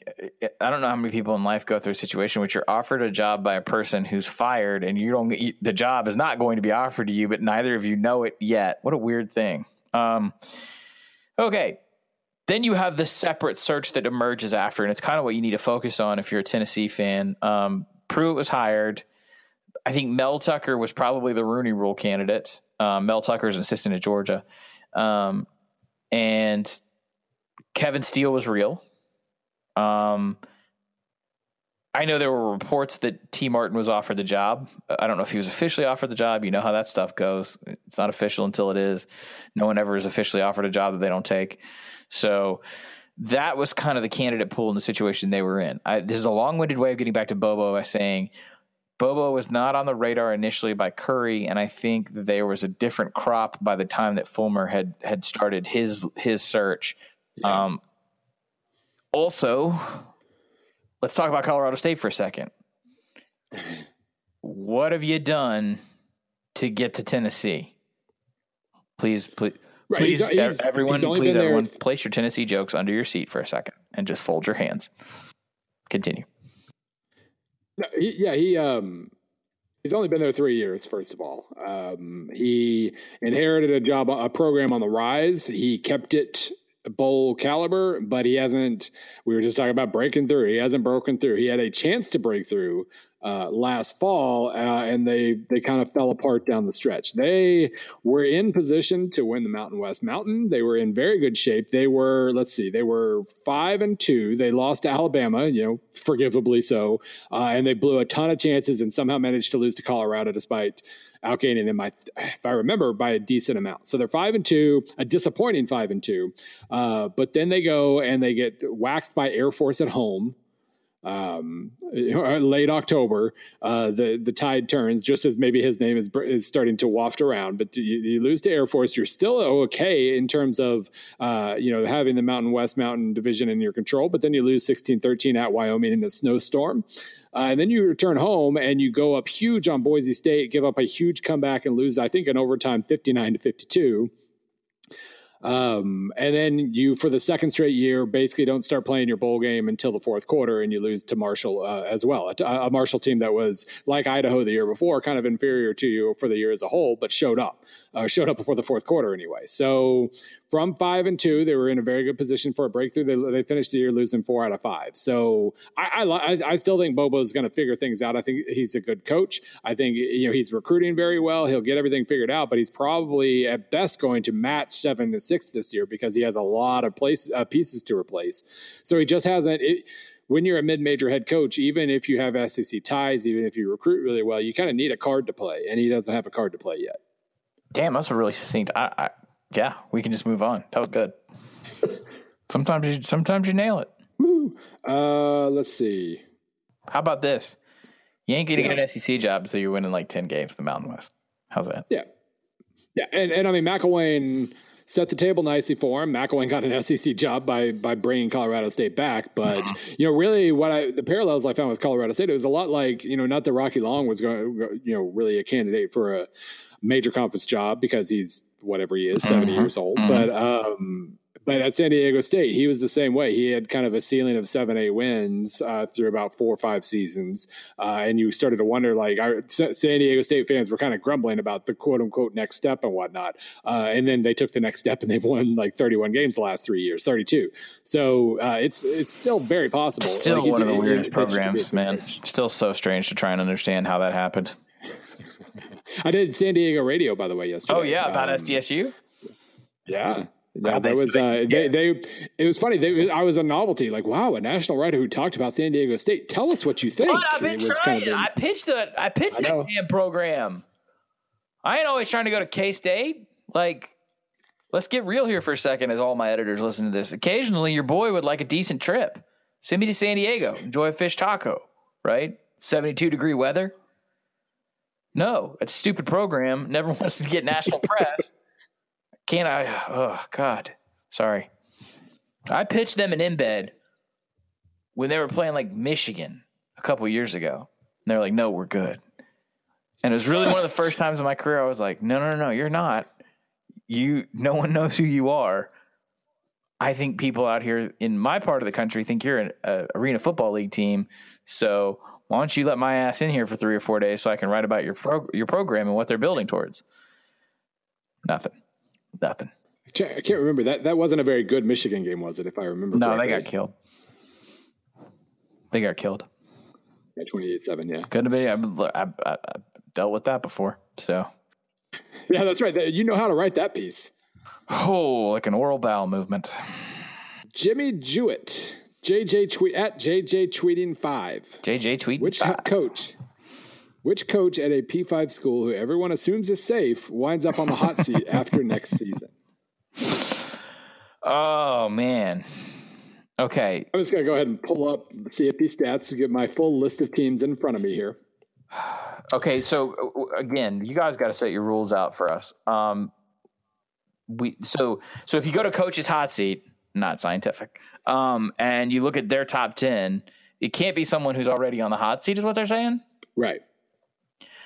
I don't know how many people in life go through a situation which you're offered a job by a person who's fired and you don't the job is not going to be offered to you, but neither of you know it yet. What a weird thing. Um, okay. Then you have the separate search that emerges after, and it's kind of what you need to focus on if you're a Tennessee fan. Um, Pruitt was hired I think Mel Tucker was probably the Rooney Rule candidate. Um, Mel Tucker is an assistant at Georgia, um, and Kevin Steele was real. Um, I know there were reports that Tee Martin was offered the job. I don't know if he was officially offered the job. You know how that stuff goes. It's not official until it is. No one ever is officially offered a job that they don't take. So that was kind of the candidate pool in the situation they were in. I, this is a long-winded way of getting back to Bobo by saying Bobo was not on the radar initially by Currie, and I think there was a different crop by the time that Fulmer had had started his his search. Yeah. Um, also, let's talk about Colorado State for a second. what have you done to get to Tennessee? Please, please, right. please, he's, he's, everyone, he's please, everyone, place your Tennessee jokes under your seat for a second and just fold your hands. Continue. Yeah, he um he's only been there three years. First of all, um, he inherited a job, a program on the rise. He kept it bowl caliber, but he hasn't. We were just talking about breaking through. He hasn't broken through. He had a chance to break through uh, last fall, uh, and they they kind of fell apart down the stretch. They were in position to win the Mountain West Mountain. They were in very good shape. They were let's see, they were five and two. They lost to Alabama, you know, forgivably so, uh, and they blew a ton of chances and somehow managed to lose to Colorado despite outgaining them, if I remember, by a decent amount. So they're five and two, a disappointing five and two. Uh, but then they go and they get waxed by Air Force at home um, late October, uh, the the tide turns. Just as maybe his name is is starting to waft around, but you, you lose to Air Force, you're still okay in terms of uh, you know having the Mountain West Mountain Division in your control. But then you lose 16-13 at Wyoming in a snowstorm. Uh, and then you return home and you go up huge on Boise State, give up a huge comeback and lose, I think, in overtime 59 to 52. Um, and then you, for the second straight year, basically don't start playing your bowl game until the fourth quarter, and you lose to Marshall uh, as well. A, a, Marshall team that was like Idaho the year before, kind of inferior to you for the year as a whole, but showed up, uh, showed up before the fourth quarter anyway. So from five and two, they were in a very good position for a breakthrough. They, they finished the year losing four out of five. So I, I, I still think Bobo is going to figure things out. I think he's a good coach. I think you know he's recruiting very well. He'll get everything figured out, but he's probably at best going to match seven to six this year because he has a lot of place uh, pieces to replace. So he just hasn't. It, when you're a mid-major head coach, even if you have SEC ties, even if you recruit really well, you kind of need a card to play, and he doesn't have a card to play yet. Damn, that's a really succinct. I, I, yeah, we can just move on. That was good. sometimes you sometimes you nail it. Woo. Uh, let's see. How about this? You ain't gonna yeah. get an SEC job so you're winning like ten games in the Mountain West. How's that? Yeah, yeah, and and I mean McElwain set the table nicely for him. McElwain got an SEC job by by bringing Colorado State back, but mm-hmm. you know, really, what I the parallels I found with Colorado State it was a lot like you know, not that Rocky Long was going, you know, really a candidate for a major conference job because he's whatever he is, 70 mm-hmm. years old. Mm-hmm. But um, But at San Diego State, he was the same way. He had kind of a ceiling of seven, eight wins uh, through about four or five seasons, uh, and you started to wonder, like, our San Diego State fans were kind of grumbling about the quote unquote next step and whatnot. Uh, and then they took the next step, and they've won like 31 games the last three years, 32. So uh, it's it's still very possible. Still like, one of the weirdest programs, man. Still so strange to try and understand how that happened. I did San Diego radio, by the way, yesterday. Oh yeah, about um, SDSU. Yeah, yeah, that was uh, they, they. It was funny. They, I was a novelty. Like, wow, a national writer who talked about San Diego State. Tell us what you think. Well, I've been trying. Kind of I pitched it. I pitched that damn program. I ain't always trying to go to K State. Like, let's get real here for a second. As all my editors listen to this, occasionally your boy would like a decent trip. Send me to San Diego. Enjoy a fish taco. Right, seventy-two degree weather. No, it's a stupid program. Never wants to get national press. Can't I? Oh God, sorry. I pitched them an embed when they were playing like Michigan a couple years ago. And they're like, "No, we're good." And it was really one of the first times in my career I was like, "No, no, no, no, you're not. You. No one knows who you are." I think people out here in my part of the country think you're an a arena football league team. So why don't you let my ass in here for three or four days so I can write about your pro- your program and what they're building towards? Nothing. Nothing. I can't remember that. That wasn't a very good Michigan game, was it? If I remember. No, correctly. they got killed. They got killed. Yeah, twenty-eight seven. Yeah, could have been. I, I, I, dealt with that before, so. Yeah, that's right. You know how to write that piece. Oh, like an oral bowel movement. Jimmy Jewett, JJ tweet at JJ tweeting five. JJ tweeting Which five. coach which coach at a P5 school who everyone assumes is safe winds up on the hot seat after next season? Oh, man. Okay. I'm just going to go ahead and pull up CFP stats to get my full list of teams in front of me here. Okay, so uh, again, you guys got to set your rules out for us. Um, we so so if you go to coach's hot seat, not scientific, um, and you look at their top ten, it can't be someone who's already on the hot seat, is what they're saying. Right.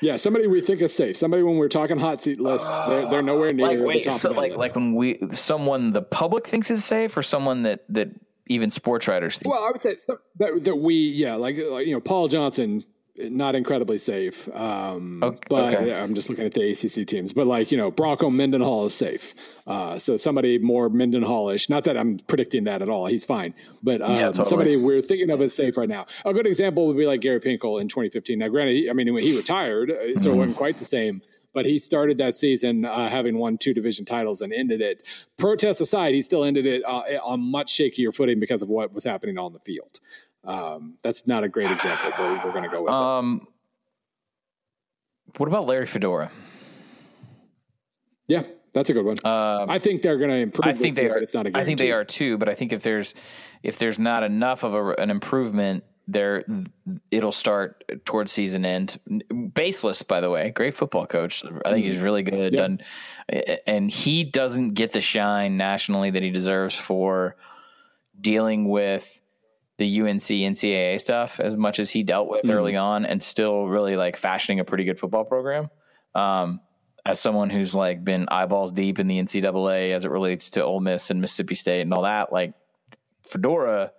Yeah, somebody we think is safe. Somebody when we're talking hot seat lists, uh, they're, they're nowhere near like, wait, the top so like list. like when we someone the public thinks is safe, or someone that that even sports writers think. Well, I would say that that we yeah, like, like you know, Paul Johnson not incredibly safe. Um, okay. But okay. I'm just looking at the ACC teams. But like you know, Bronco Mendenhall is safe. Uh, so somebody more Mendenhallish. Not that I'm predicting that at all. He's fine. But um, yeah, totally. somebody we're thinking of as safe right now. A good example would be like Gary Pinkel in 2015. Now, granted, I mean he retired, uh, so mm-hmm. it wasn't quite the same. But he started that season uh, having won two division titles and ended it. Protests aside, he still ended it uh, on much shakier footing because of what was happening on the field. Um, that's not a great example, but we're going to go with um, it. What about Larry Fedora? Yeah, that's a good one. Um, I think they're going to improve. I think they year, are. It's not a I think they are too. But I think if there's if there's not enough of a, an improvement, there it'll start towards season end. Baseless, by the way, great football coach. I think he's mm-hmm. really good. Yeah. Done, and he doesn't get the shine nationally that he deserves for dealing with the UNC NCAA stuff as much as he dealt with mm early on and still really like fashioning a pretty good football program. Um, as someone who's like been eyeballs deep in the NCAA as it relates to Ole Miss and Mississippi State and all that, like Fedora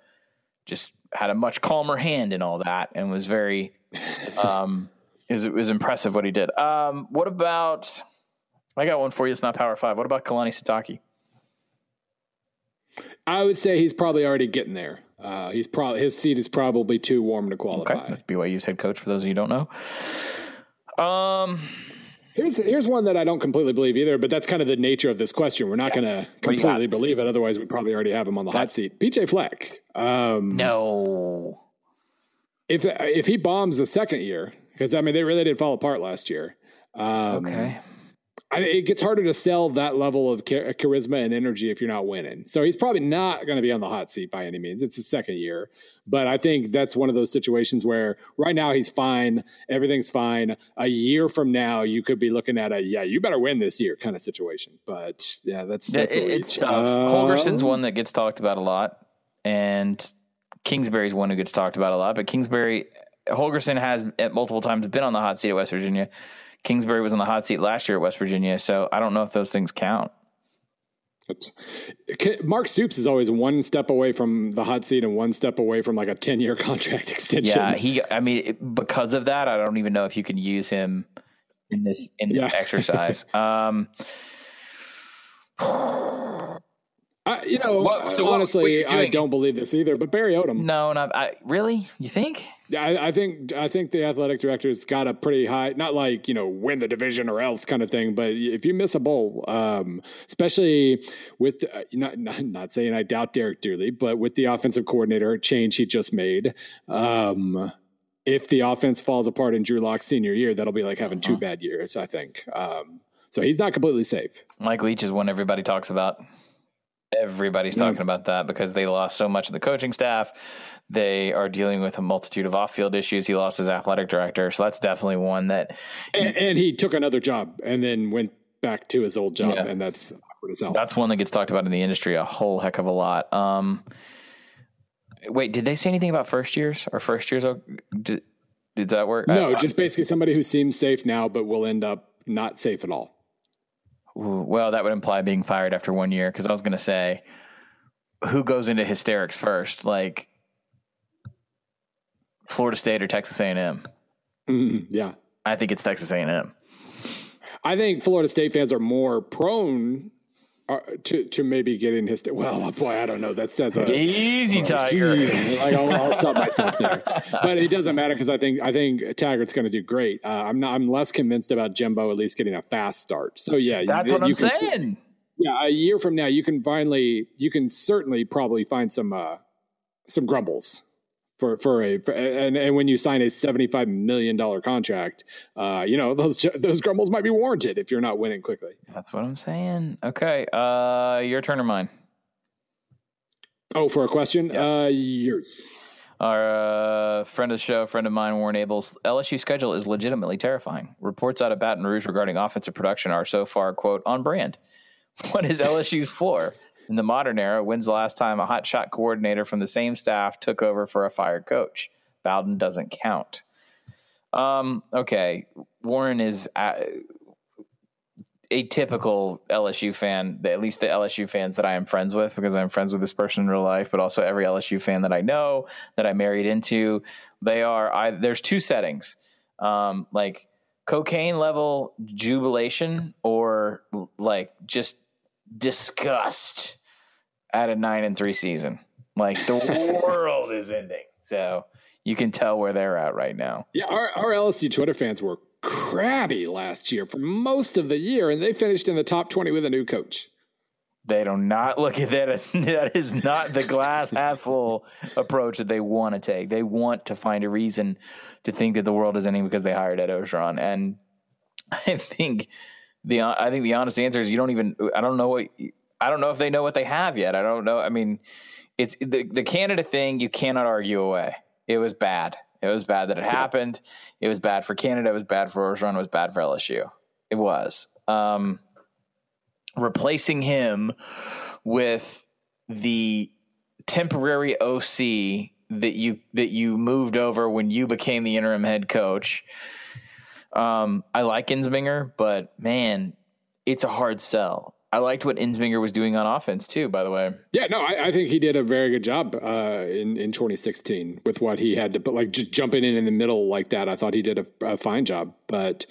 just had a much calmer hand in all that and was very, um, it was, it was impressive what he did. Um, what about, I got one for you. It's not Power Five. What about Kalani Sitake? I would say he's probably already getting there. Uh, he's probably his seat is probably too warm to qualify. Okay. BYU's head coach. For those of you who don't know, um, here's here's one that I don't completely believe either. But that's kind of the nature of this question. We're not yeah. going to completely believe it. Otherwise, we probably already have him on the hot seat. PJ Fleck. Um, no. If if he bombs the second year, because I mean they really did fall apart last year. Um, okay. I, it gets harder to sell that level of charisma and energy if you're not winning. So he's probably not going to be on the hot seat by any means. It's his second year, but I think that's one of those situations where right now he's fine, everything's fine. A year from now, you could be looking at a yeah, you better win this year kind of situation. But yeah, that's that's it, it's tough. Uh, Holgorsen's one that gets talked about a lot, and Kingsbury's one who gets talked about a lot. But Kingsbury, Holgorsen has at multiple times been on the hot seat at West Virginia. Kingsbury was on the hot seat last year at West Virginia, so I don't know if those things count. Mark Stoops is always one step away from the hot seat and one step away from like a 10 year contract extension. Yeah, he. I mean, because of that, I don't even know if you can use him in this in this yeah. exercise. um, I, you know, what, so honestly, I don't believe this either. But Barry Odom, no, not I, really. You think? I, I think I think the athletic director's got a pretty high, not like you know win the division or else kind of thing, but if you miss a bowl, um, especially with uh, not, not, not saying I doubt Derek Dooley, but with the offensive coordinator change he just made, um, if the offense falls apart in Drew Lock's senior year, that'll be like having uh-huh. two bad years. I think. Um, so he's not completely safe. Mike Leach is one everybody talks about. Everybody's talking mm. about that because they lost so much of the coaching staff. They are dealing with a multitude of off-field issues. He lost his athletic director, so that's definitely one that. And, and he took another job and then went back to his old job, yeah. and that's awkward as hell. That's one that gets talked about in the industry a whole heck of a lot. Um, wait, did they say anything about first years or first years? Did, did that work? No, I, just basically somebody who seems safe now, but will end up not safe at all. Well, that would imply being fired after one year because I was going to say, who goes into hysterics first, like Florida State or Texas A&M? Mm, yeah, I think it's Texas A&M. I think Florida State fans are more prone uh, to to maybe get in his well boy I don't know. That says a easy uh, tiger. Like I'll, I'll, stop myself there. But it doesn't matter because I think I think Taggart's going to do great. Uh, I'm not I'm less convinced about Jimbo at least getting a fast start. So yeah that's you, what I'm saying. Yeah a year from now you can finally you can certainly probably find some uh some grumbles for for a for, and and when you sign a seventy five million dollar contract, uh, you know those those grumbles might be warranted if you're not winning quickly. That's what I'm saying. Okay, uh, your turn or mine? Oh, for a question, uh, yours. Our uh, friend of the show, friend of mine, Warren Abel's LSU schedule is legitimately terrifying. Reports out of Baton Rouge regarding offensive production are so far, quote, on brand. What is LSU's floor? In the modern era, when's the last time a hot shot coordinator from the same staff took over for a fired coach? Bowden doesn't count. Um, okay, Warren is a, a typical LSU fan, at least the LSU fans that I am friends with, because I'm friends with this person in real life, but also every LSU fan that I know that I married into. They are, I, there's two settings, um, like cocaine level jubilation or like just disgust at a nine and three season. Like the world is ending. So you can tell where they're at right now. Yeah, our, our LSU Twitter fans were crabby last year for most of the year, and they finished in the top 20 with a new coach. They do not look at that. As, that is not the glass half full approach that they want to take. They want to find a reason to think that the world is ending because they hired Ed Orgeron. And I think the I think the honest answer is you don't even. I don't know what I don't know if they know what they have yet. I don't know. I mean, it's the the Canada thing. You cannot argue away. It was bad. It was bad that it happened. It was bad for Canada. It was bad for Orgeron. It was bad for LSU. It was. Um, replacing him with the temporary OC that you that you moved over when you became the interim head coach. Um, I like Ensminger, but man, it's a hard sell. I liked what Ensminger was doing on offense too. By the way, yeah, no, I, I think he did a very good job uh, in in 2016 with what he had to, but like just jumping in in the middle like that. I thought he did a, a fine job, but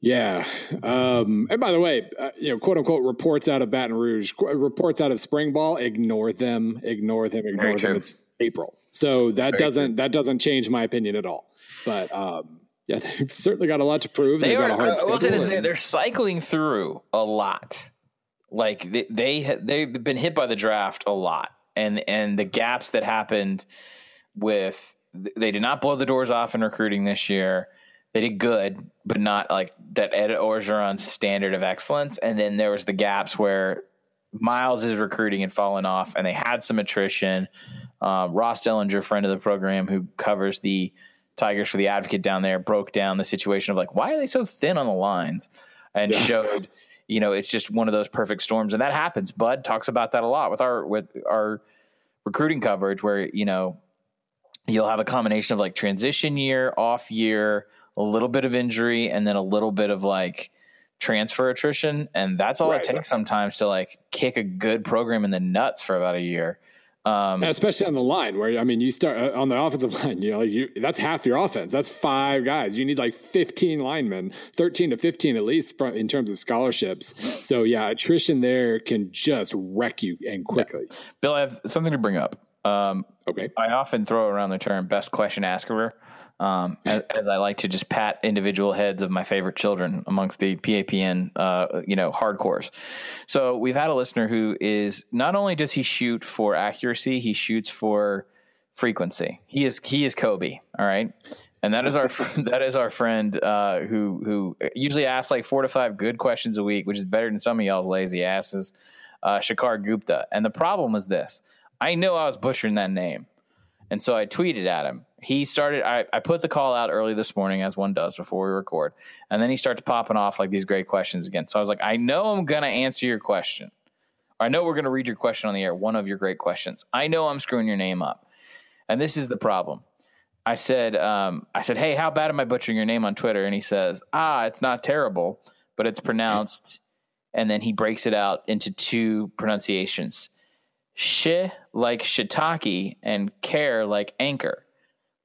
yeah. Um, and by the way, uh, you know, quote unquote reports out of Baton Rouge, reports out of spring ball, ignore them, ignore them, ignore very them. True. It's April, so that very doesn't true. that doesn't change my opinion at all. But um, yeah, they've certainly got a lot to prove. They they've are, got a hard uh, schedule. they're cycling through a lot. Like they, they they've been hit by the draft a lot, and and the gaps that happened with they did not blow the doors off in recruiting this year. They did good, but not like that Ed Orgeron standard of excellence. And then there was the gaps where Miles' is recruiting had fallen off, and they had some attrition. Um, Ross Dellenger, friend of the program, who covers the Tigers for the Advocate down there broke down the situation of like why are they so thin on the lines and yeah. showed you know it's just one of those perfect storms and that happens. Bud talks about that a lot with our with our recruiting coverage where you know you'll have a combination of like transition year, off year, a little bit of injury, and then a little bit of like transfer attrition, and that's all Right. it takes sometimes to like kick a good program in the nuts for about a year. Um, especially on the line where I mean you start uh, on the offensive line you know like you that's half your offense. That's five guys. You need like 15 linemen 13 to 15 at least from, in terms of scholarships. So yeah attrition there can just wreck you and quickly. Bill, I have something to bring up. Um, okay. I often throw around the term best question asker, um, as, as I like to just pat individual heads of my favorite children amongst the PAPN, uh, you know, hardcores. So we've had a listener who is not only does he shoot for accuracy, he shoots for frequency. He is he is Kobe. All right. And that is our that is our friend uh, who who usually asks like four to five good questions a week, which is better than some of y'all's lazy asses. Uh, Shakar Gupta, and the problem was this: I know I was butchering that name, and so I tweeted at him. He started. I, I put the call out early this morning, as one does before we record, and then he starts popping off like these great questions again. So I was like, I know I'm gonna answer your question. Or I know we're gonna read your question on the air. One of your great questions. I know I'm screwing your name up, and this is the problem. I said, um, I said, hey, how bad am I butchering your name on Twitter? And he says, ah, it's not terrible, but it's pronounced. And then he breaks it out into two pronunciations: shi like shiitake and care like anchor.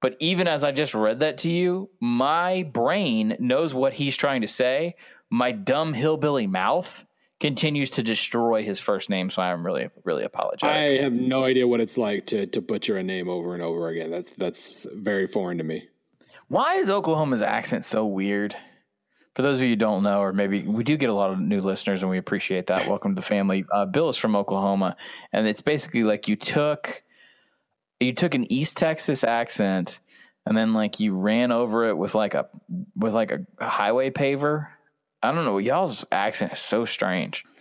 But even as I just read that to you, my brain knows what he's trying to say. My dumb hillbilly mouth continues to destroy his first name, so I'm really, really apologetic. I have no idea what it's like to to butcher a name over and over again that's that's very foreign to me Why is Oklahoma's accent so weird? For those of you who don't know, or maybe we do get a lot of new listeners, and we appreciate that. Welcome to the family. Uh, Bill is from Oklahoma, and it's basically like you took you took an East Texas accent, and then like you ran over it with like a with like a highway paver. I don't know. Y'all's accent is so strange.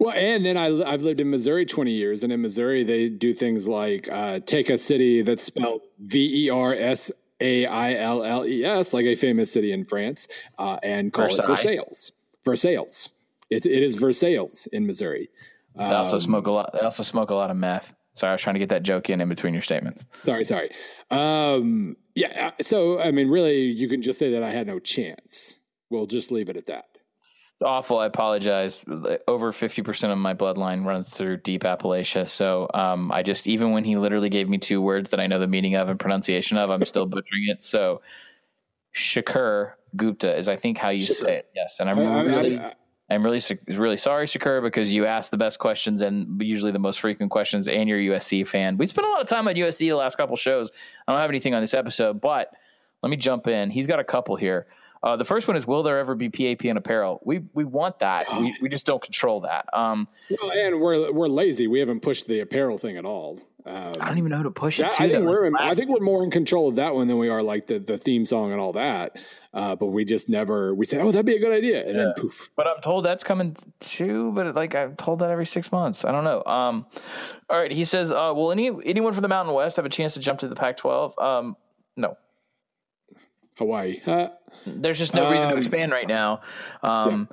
Well, and then I, I've lived in Missouri 20 years, and in Missouri, they do things like uh, take a city that's spelled V E R S A I L L E S, like a famous city in France, uh, and call Versailles. it Versailles. Versailles. It's, it is Versailles in Missouri. They also Um, smoke a lot. They also smoke a lot of meth. Sorry, I was trying to get that joke in in between your statements. Sorry, sorry. Um, yeah. So, I mean, really, you can just say that I had no chance. We'll just leave it at that. Awful. I apologize. Over 50% of my bloodline runs through deep Appalachia. So um, I just, even when he literally gave me two words that I know the meaning of and pronunciation of, I'm still butchering it. So Shakur Gupta is, I think, how you say it. Yes. And I'm I- I- really, I- I'm really, really sorry, Shakur, because you asked the best questions and usually the most frequent questions, and you're a USC fan. We spent a lot of time on USC the last couple shows. I don't have anything on this episode, but let me jump in. He's got a couple here. Uh, the first one is, will there ever be PAPN apparel? We we want that. We, we just don't control that. Um, well, and we're we're lazy. We haven't pushed the apparel thing at all. Um, I don't even know how to push it. That- To I think we're in, I think we're more in control of that one than we are like the, the theme song and all that. Uh, but we just never we said, oh, that'd be a good idea, and then poof. but I'm told that's coming too. But like I'm told that every six months. I don't know. Um, all right. He says, uh, will any anyone from the Mountain West have a chance to jump to the Pac-12? Um, no. Hawaii. Uh, There's just no reason to Um, expand right now. Um,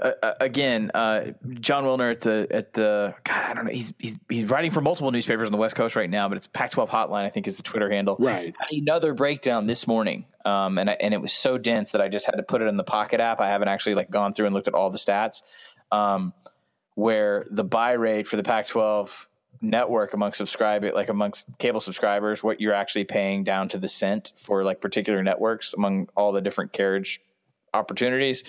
uh, uh, again, uh, John Wilner at the at the God, I don't know. He's he's he's writing for multiple newspapers on the West Coast right now, but it's Pac-12 Hotline. I think is the Twitter handle. right. Another breakdown this morning, um, and I, and it was so dense that I just had to put it in the Pocket app. I haven't actually like gone through and looked at all the stats. Um, where the buy rate for the Pac-12 network amongst subscribe like amongst cable subscribers, what you're actually paying down to the cent for like particular networks among all the different carriage opportunities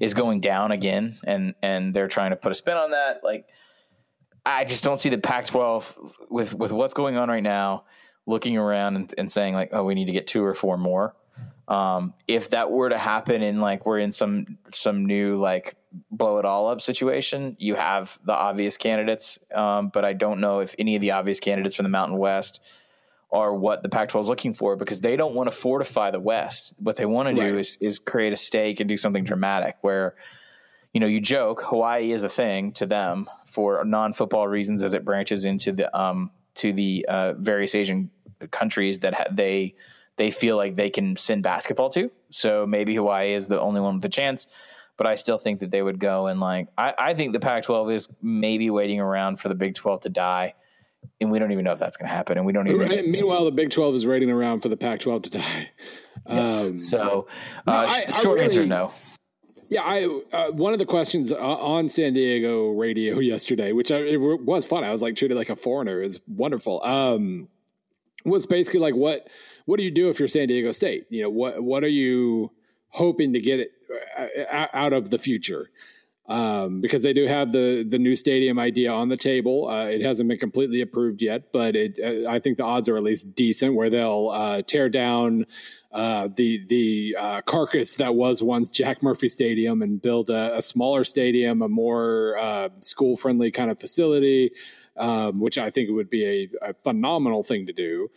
is going down again, and and they're trying to put a spin on that. Like, I just don't see the Pac-12 with with what's going on right now, looking around and, and saying like, oh, we need to get two or four more. Um, if that were to happen and like we're in some some new like blow it all up situation, you have the obvious candidates, um, but I don't know if any of the obvious candidates from the Mountain West are what the Pac-12 is looking for because they don't want to fortify the West. What they want to do is is create a stake and do something dramatic where you know you joke Hawaii is a thing to them for non-football reasons as it branches into the um to the uh, various Asian countries that ha- they they feel like they can send basketball to. So maybe Hawaii is the only one with a chance. But I still think that they would go and like I, I think the Pac-12 is maybe waiting around for the Big 12 to die, and we don't even know if that's going to happen, and we don't even. Right. Meanwhile, the Big Twelve is waiting around for the Pac twelve to die. Yes. Um, so, no, uh, I- sh- I short answer is really- no. Yeah, I uh, one of the questions uh, on San Diego radio yesterday, which I, it was fun. I was like treated like a foreigner. is wonderful. Um, was basically like what what do you do if you're San Diego State? You know what what are you hoping to get it uh, out of the future? Um, because they do have the the new stadium idea on the table. Uh, it hasn't been completely approved yet, but it, uh, I think the odds are at least decent where they'll uh, tear down uh, the the uh, carcass that was once Jack Murphy Stadium and build a, a smaller stadium, a more uh, school friendly kind of facility, um, which I think it would be a, a phenomenal thing to do.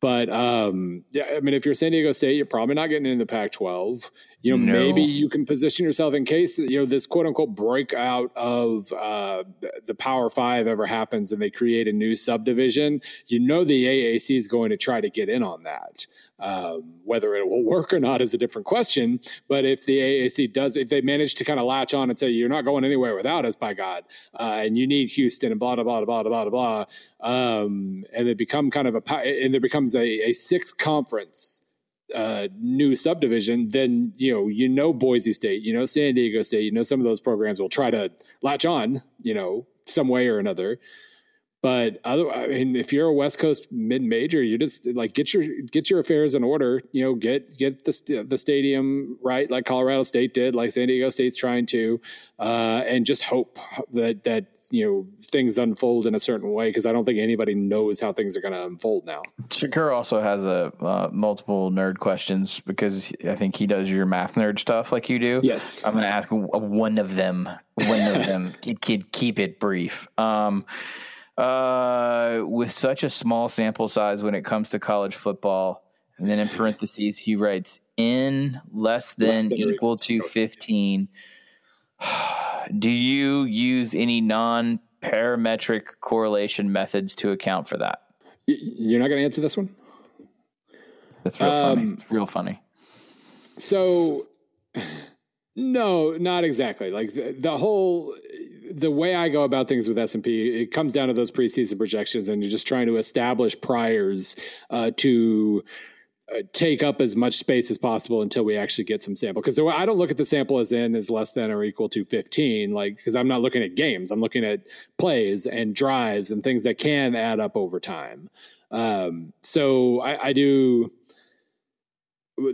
But um, yeah, I mean, if you're San Diego State, you're probably not getting into the Pac-12. You know, no. maybe you can position yourself in case you know this quote unquote breakout of uh, the Power Five ever happens and they create a new subdivision. You know, the AAC is going to try to get in on that. Um, whether it will work or not is a different question. But if the AAC does, if they manage to kind of latch on and say, you're not going anywhere without us, by God, uh, and you need Houston and blah, blah, blah, blah, blah, blah, um, and it become kind of a, and there becomes a, a six conference uh, new subdivision, then you know you know Boise State, you know San Diego State, you know some of those programs will try to latch on, you know, some way or another. But other, I mean, if you're a West Coast mid major, you just like get your get your affairs in order. You know, get get the the stadium right, like Colorado State did, like San Diego State's trying to, uh, and just hope that that you know things unfold in a certain way because I don't think anybody knows how things are going to unfold now. Shakur also has a uh, multiple nerd questions because I think he does your math nerd stuff like you do. Yes, I'm going to ask one of them. One of them. Keep, keep it brief. Um, uh, with such a small sample size when it comes to college football. And then in parentheses, he writes in less than, less than equal to 15. Do you use any non parametric correlation methods to account for that? You're not going to answer this one? That's real um, funny. It's real funny. So, no, not exactly. Like the, the whole the way I go about things with S and P, it comes down to those preseason projections, and you're just trying to establish priors uh, to uh, take up as much space as possible until we actually get some sample. Because I don't look at the sample as in as less than or equal to 15, like because I'm not looking at games, I'm looking at plays and drives and things that can add up over time. Um, so I, I do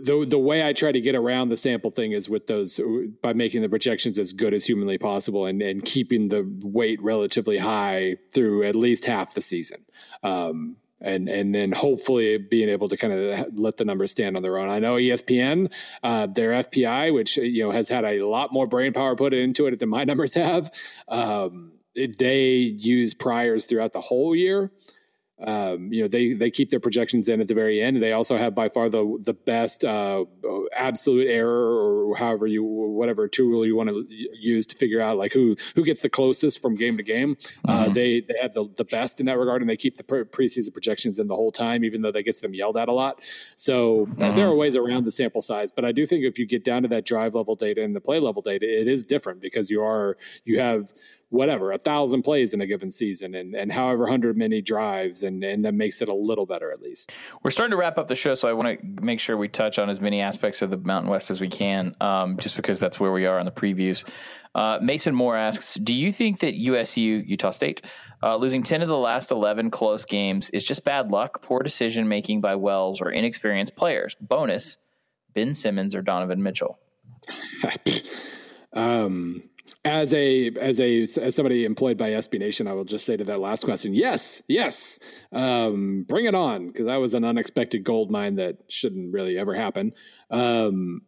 the the way I try to get around the sample thing is with those by making the projections as good as humanly possible and and keeping the weight relatively high through at least half the season. Um, and and then hopefully being able to kind of let the numbers stand on their own. I know ESPN, uh, their FPI, which you know has had a lot more brain power put into it than my numbers have. Um, they use priors throughout the whole year um, you know they they keep their projections in at the very end. They also have by far the the best uh, absolute error or however you whatever tool you want to use to figure out like who who gets the closest from game to game. Uh, mm-hmm. Uh, they they have the, the best in that regard, and they keep the pre- preseason projections in the whole time, even though they gets them yelled at a lot. So mm-hmm. there are ways around the sample size, but I do think if you get down to that drive level data and the play level data, it is different because you are you have whatever a thousand plays in a given season and, and however hundred many drives and and that makes it a little better at least. We're starting to wrap up the show so i want to make sure we touch on as many aspects of the mountain west as we can um, just because that's where we are on the previews. Uh, mason moore asks do you think that usu utah state uh, losing 10 of the last 11 close games is just bad luck poor decision making by wells or inexperienced players? Bonus ben simmons or donovan mitchell? Um as a as a as somebody employed by SB Nation, I will just say to that last question, yes, yes, um, bring it on, because that was an unexpected gold mine that shouldn't really ever happen. Um,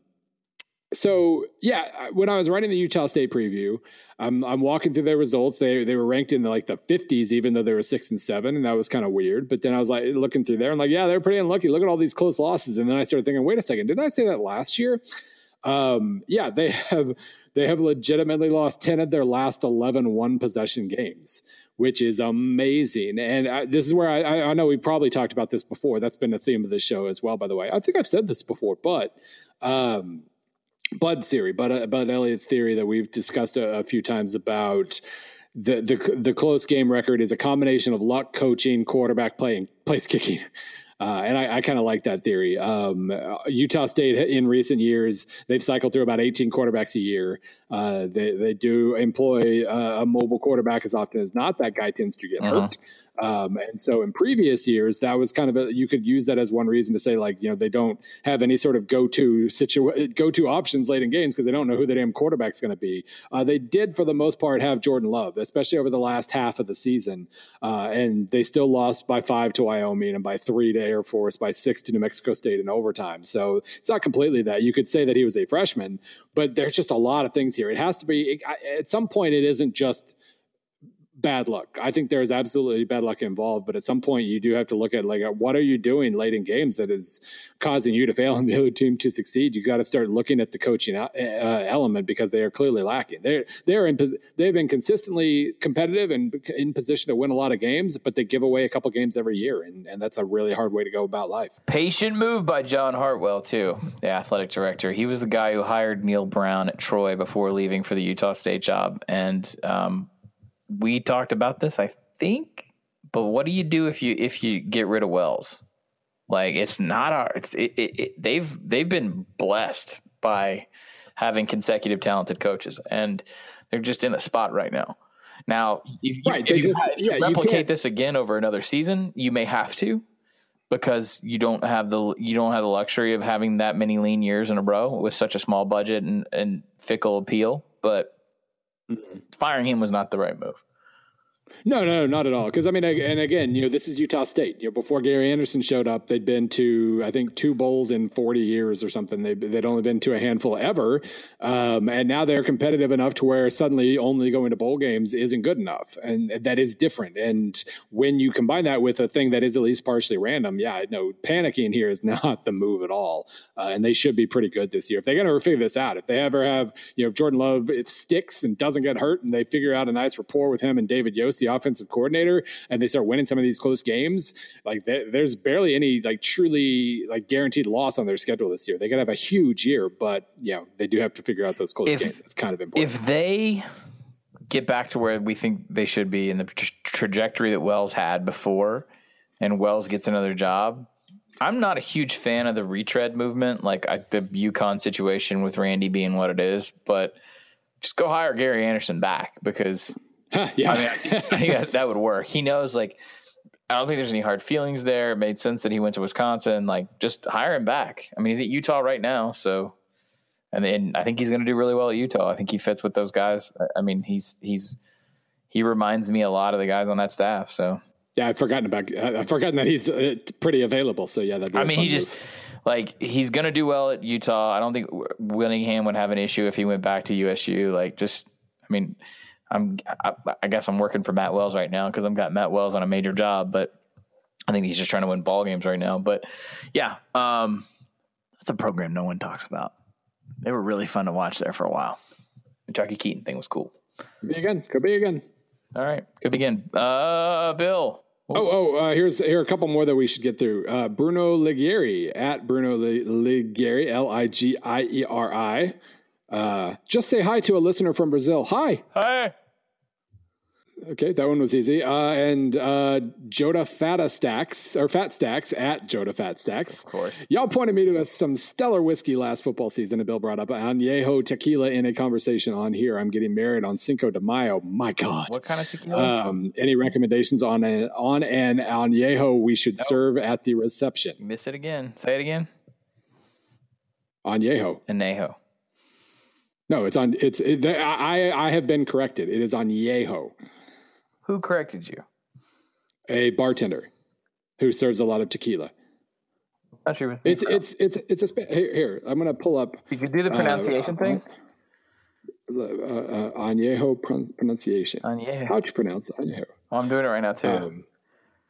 so yeah, when I was writing the Utah State preview, I'm I'm walking through their results. They they were ranked in the, like the 50s, even though they were six and seven, and that was kind of weird. But then I was like looking through there, and like, yeah, they're pretty unlucky. Look at all these close losses. And then I started thinking, wait a second, didn't I say that last year? Um, yeah, they have they have legitimately lost 10 of their last 11 one possession games, which is amazing. And I, this is where I, I, know we probably talked about this before. That's been a theme of the show as well, by the way. I think I've said this before, but um, Bud's theory, but uh, Bud Elliott's theory that we've discussed a, a few times about the, the the close game record is a combination of luck, coaching, quarterback playing, place kicking. Uh, and I, I kind of like that theory. Um, Utah State in recent years, they've cycled through about 18 quarterbacks a year. Uh, they, they do employ uh, a mobile quarterback as often as not. That guy tends to get uh-huh. hurt. Um, and so in previous years, that was kind of a, you could use that as one reason to say like, you know, they don't have any sort of go-to situ go-to options late in games because they don't know who the damn quarterback's going to be. Uh, they did for the most part have Jordan Love, especially over the last half of the season. Uh, and they still lost by five to Wyoming and by three to Air Force, by six to New Mexico State in overtime. So it's not completely that. You could say that he was a freshman, but there's just a lot of things here. It has to be, at some point, it isn't just – bad luck. I think there's absolutely bad luck involved, but at some point you do have to look at like what are you doing late in games that is causing you to fail and the other team to succeed. You got to start looking at the coaching uh, element because they are clearly lacking. They're they're in they've been consistently competitive and in position to win a lot of games, but they give away a couple games every year, and and that's a really hard way to go about life. Patient move by John Hartwell too, the athletic director. He was the guy who hired Neal Brown at Troy before leaving for the Utah State job, and um, we talked about this, I think. But what do you do if you if you get rid of Wells? Like it's not our. It's it, it, it, they've they've been blessed by having consecutive talented coaches, and they're just in a spot right now. Now, if, right, if you, just, if you yeah, replicate you this again over another season, you may have to because you don't have the you don't have the luxury of having that many lean years in a row with such a small budget and, and fickle appeal. But Firing him was not the right move. No, no, not at all. Because I mean, and again, you know, this is Utah State. You know, before Gary Anderson showed up, they'd been to I think two bowls in forty years or something. They would only been to a handful ever, um, and now they're competitive enough to where suddenly only going to bowl games isn't good enough, and that is different. And when you combine that with a thing that is at least partially random, yeah, no, panicking here is not the move at all. Uh, and they should be pretty good this year if they're going to figure this out. If they ever have, you know, if Jordan Love if sticks and doesn't get hurt, and they figure out a nice rapport with him and David Yost, the offensive coordinator, and they start winning some of these close games, like there's barely any like truly like guaranteed loss on their schedule this year. They could have a huge year, but you know they do have to figure out those close if, games. It's kind of important. If they get back to where we think they should be in the tra- trajectory that Wells had before, and Wells gets another job. I'm not a huge fan of the retread movement, like I, the UConn situation with Randy being what it is, but just go hire Gary Anderson back because yeah. I mean, I think, I think that, that would work. He knows, like, I don't think there's any hard feelings there. It made sense that he went to Wisconsin. Like, just hire him back. I mean, he's at Utah right now, so and then I think he's going to do really well at Utah. I think he fits with those guys. I mean, he's he's he reminds me a lot of the guys on that staff. So yeah, I've forgotten about I've forgotten that he's uh, pretty available. So yeah, that. I mean, he move. just like he's going to do well at Utah. I don't think Whittingham would have an issue if he went back to USU. Like, just I mean I'm I, I guess I'm working for Matt Wells right now because I've got Matt Wells on a major job, but I think he's just trying to win ball games right now. But yeah, um, that's a program no one talks about. They were really fun to watch there for a while. The Chuckie Keeton thing was cool. Could be again. Could be again. All right. Could begin. Uh, Bill. Oh, oh, uh, here's here are a couple more that we should get through. Uh, Bruno Ligieri at Bruno Ligieri, L I G I E R I. Uh, just say hi to a listener from Brazil. Hi. Hi. Okay, that one was easy. Uh, and uh, Joda Fata Stacks or Fat Stacks at Joda Fat Stacks. Of course. Y'all pointed me to some stellar whiskey last football season. And Bill brought up Añejo tequila in a conversation on here. I'm getting married on Cinco de Mayo. My God. What kind of tequila? Um, any recommendations on an on an Añejo we should nope. serve at the reception? Miss it again. Say it again. Añejo. Añejo. No, it's on. It's. It, I I have been corrected. It is on Añejo. Who corrected you? A bartender who serves a lot of tequila. Not sure it's it's it's it's a here, here. I'm gonna pull up. You could do the pronunciation uh, thing. Uh, uh, Añejo pronunciation. Añejo. How'd you pronounce Añejo? Oh, I'm doing it right now too. Um,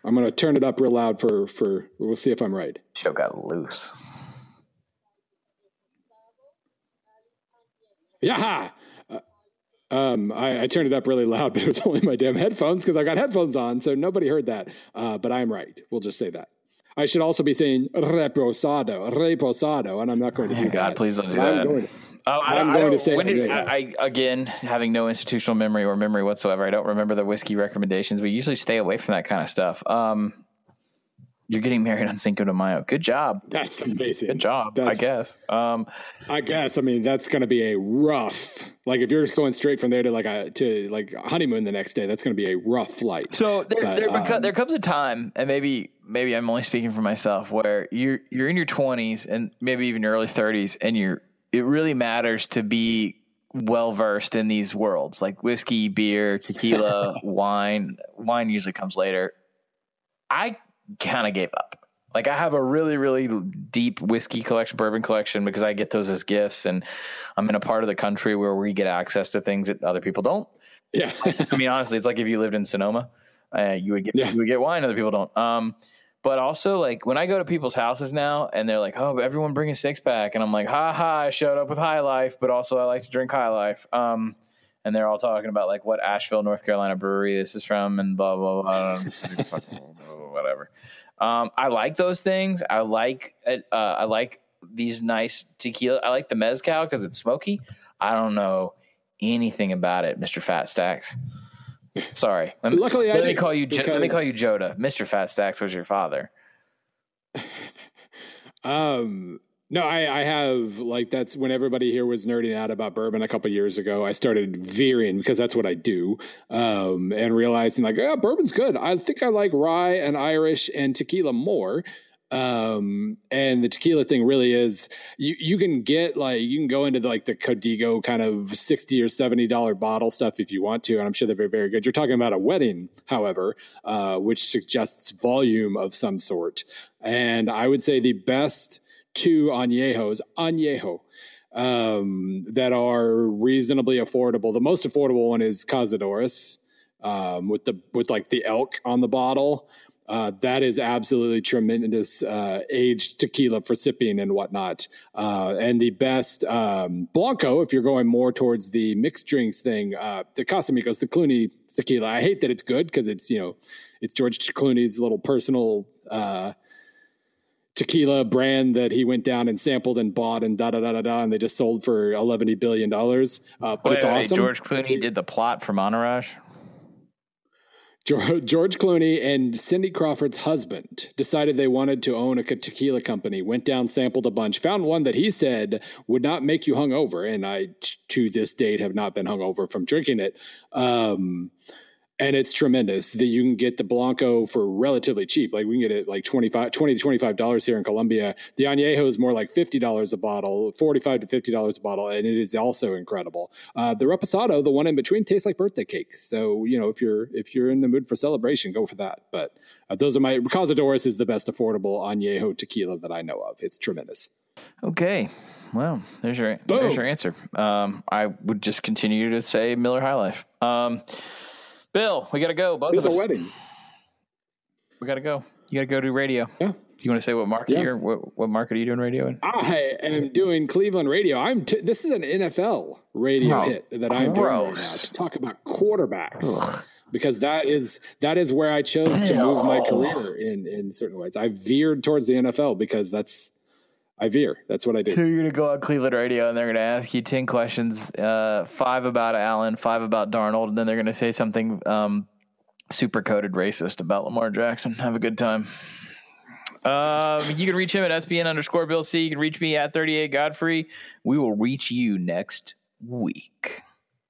I'm gonna turn it up real loud for for. We'll see if I'm right. Show got loose. Yeah. Uh, um, I, I, turned it up really loud, but it was only my damn headphones because I got headphones on, so nobody heard that. Uh, but I'm right. We'll just say that. I should also be saying reposado, reposado, and I'm not going to do oh, God, that. please don't do I'm that. Going to, oh, I'm I, going I to say when did, I, again, having no institutional memory or memory whatsoever, I don't remember the whiskey recommendations. We usually stay away from that kind of stuff. Um, You're getting married on Cinco de Mayo. Good job. That's amazing. Good job. That's, I guess. Um, I guess. I mean, that's going to be a rough. Like if you're just going straight from there to like a to like honeymoon the next day, that's going to be a rough flight. So there, But, there, beco- um, there comes a time, and maybe maybe I'm only speaking for myself, where you're you're in your 20s and maybe even your early 30s, and you're it really matters to be well versed in these worlds, like whiskey, beer, tequila, wine. Wine usually comes later. I kind of gave up. Like I have a really, really deep whiskey collection, bourbon collection, because I get those as gifts, and I'm in a part of the country where we get access to things that other people don't. yeah. I mean, honestly, it's like if you lived in Sonoma, uh, you would get Yeah. you would get wine, other people don't. Um, but also like when I go to people's houses now, and they're like, "Oh, but everyone bring a six pack," and I'm like, "Ha ha!" I showed up with High Life, but also I like to drink High Life. Um, and they're all talking about like what Asheville, North Carolina brewery this is from, and blah blah blah. I'm just like, "Fucking whatever. Um, I like those things. I like uh, I like these nice tequila. I like the mezcal because it's smoky. I don't know anything about it, Mister Fat Stacks. Sorry. Let me, Luckily, I let me call you. Jo- Let me call you Joda. Mister Fat Stacks was your father. Um, no, I, I have like that's when everybody here was nerding out about bourbon a couple years ago. I started veering because that's what I do, um, and realizing like, yeah, bourbon's good. I think I like rye and Irish and tequila more. Um, and the tequila thing really is you you can get like you can go into the, like the Codigo kind of sixty or seventy dollar bottle stuff if you want to, and I'm sure they're very very good. You're talking about a wedding, however, uh, which suggests volume of some sort. And I would say the best two añejos, añejo, um, that are reasonably affordable. The most affordable one is Cazadores, um, with the with like the elk on the bottle. Uh, that is absolutely tremendous uh, aged tequila for sipping and whatnot. Uh, and the best um, Blanco, if you're going more towards the mixed drinks thing, uh, the Casamigos, the Clooney tequila. I hate that it's good because it's you know it's George Clooney's little personal uh, tequila brand that he went down and sampled and bought and da da da da da, and they just sold for eleven billion dollars. Uh, but Wait, it's wait, awesome. George Clooney did the plot for Entourage. George, George Clooney and Cindy Crawford's husband decided they wanted to own a tequila company. Went down, sampled a bunch, found one that he said would not make you hungover, and I to this date have not been hungover from drinking it. Um, and it's tremendous that you can get the Blanco for relatively cheap. Like we can get it like 25, 20 to $25 here in Colombia. The Añejo is more like $50 a bottle, 45 to $50 a bottle. And it is also incredible. Uh, the Reposado, the one in between tastes like birthday cake. So, you know, if you're, if you're in the mood for celebration, go for that. But uh, those are my, Cazadores is the best affordable Añejo tequila that I know of. It's tremendous. Okay. Well, there's your Boom. there's your answer. Um, I would just continue to say Miller High Life. Um, Bill, we got to go. Both of a us. wedding. We got to go. You got to go do radio. Yeah. You want to say what market Yeah. you're what, what market are you doing radio in? I am doing Cleveland radio. I'm t- this is an NFL radio Oh, hit that I'm doing right now to talk about quarterbacks because that is that is where I chose to move my career in in certain ways. I veered towards the NFL because that's I veer. That's what I do. So you're gonna go on Cleveland radio and they're gonna ask you ten questions, uh, five about Allen, five about Darnold, and then they're gonna say something um, super coded racist about Lamar Jackson. Have a good time. Um, you can reach him at SBN underscore Bill C. You can reach me at 38 Godfrey. We will reach you next week.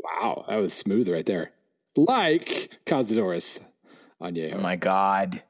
Wow, that was smooth right there. Like Cazadores on Oh Yeho. my God.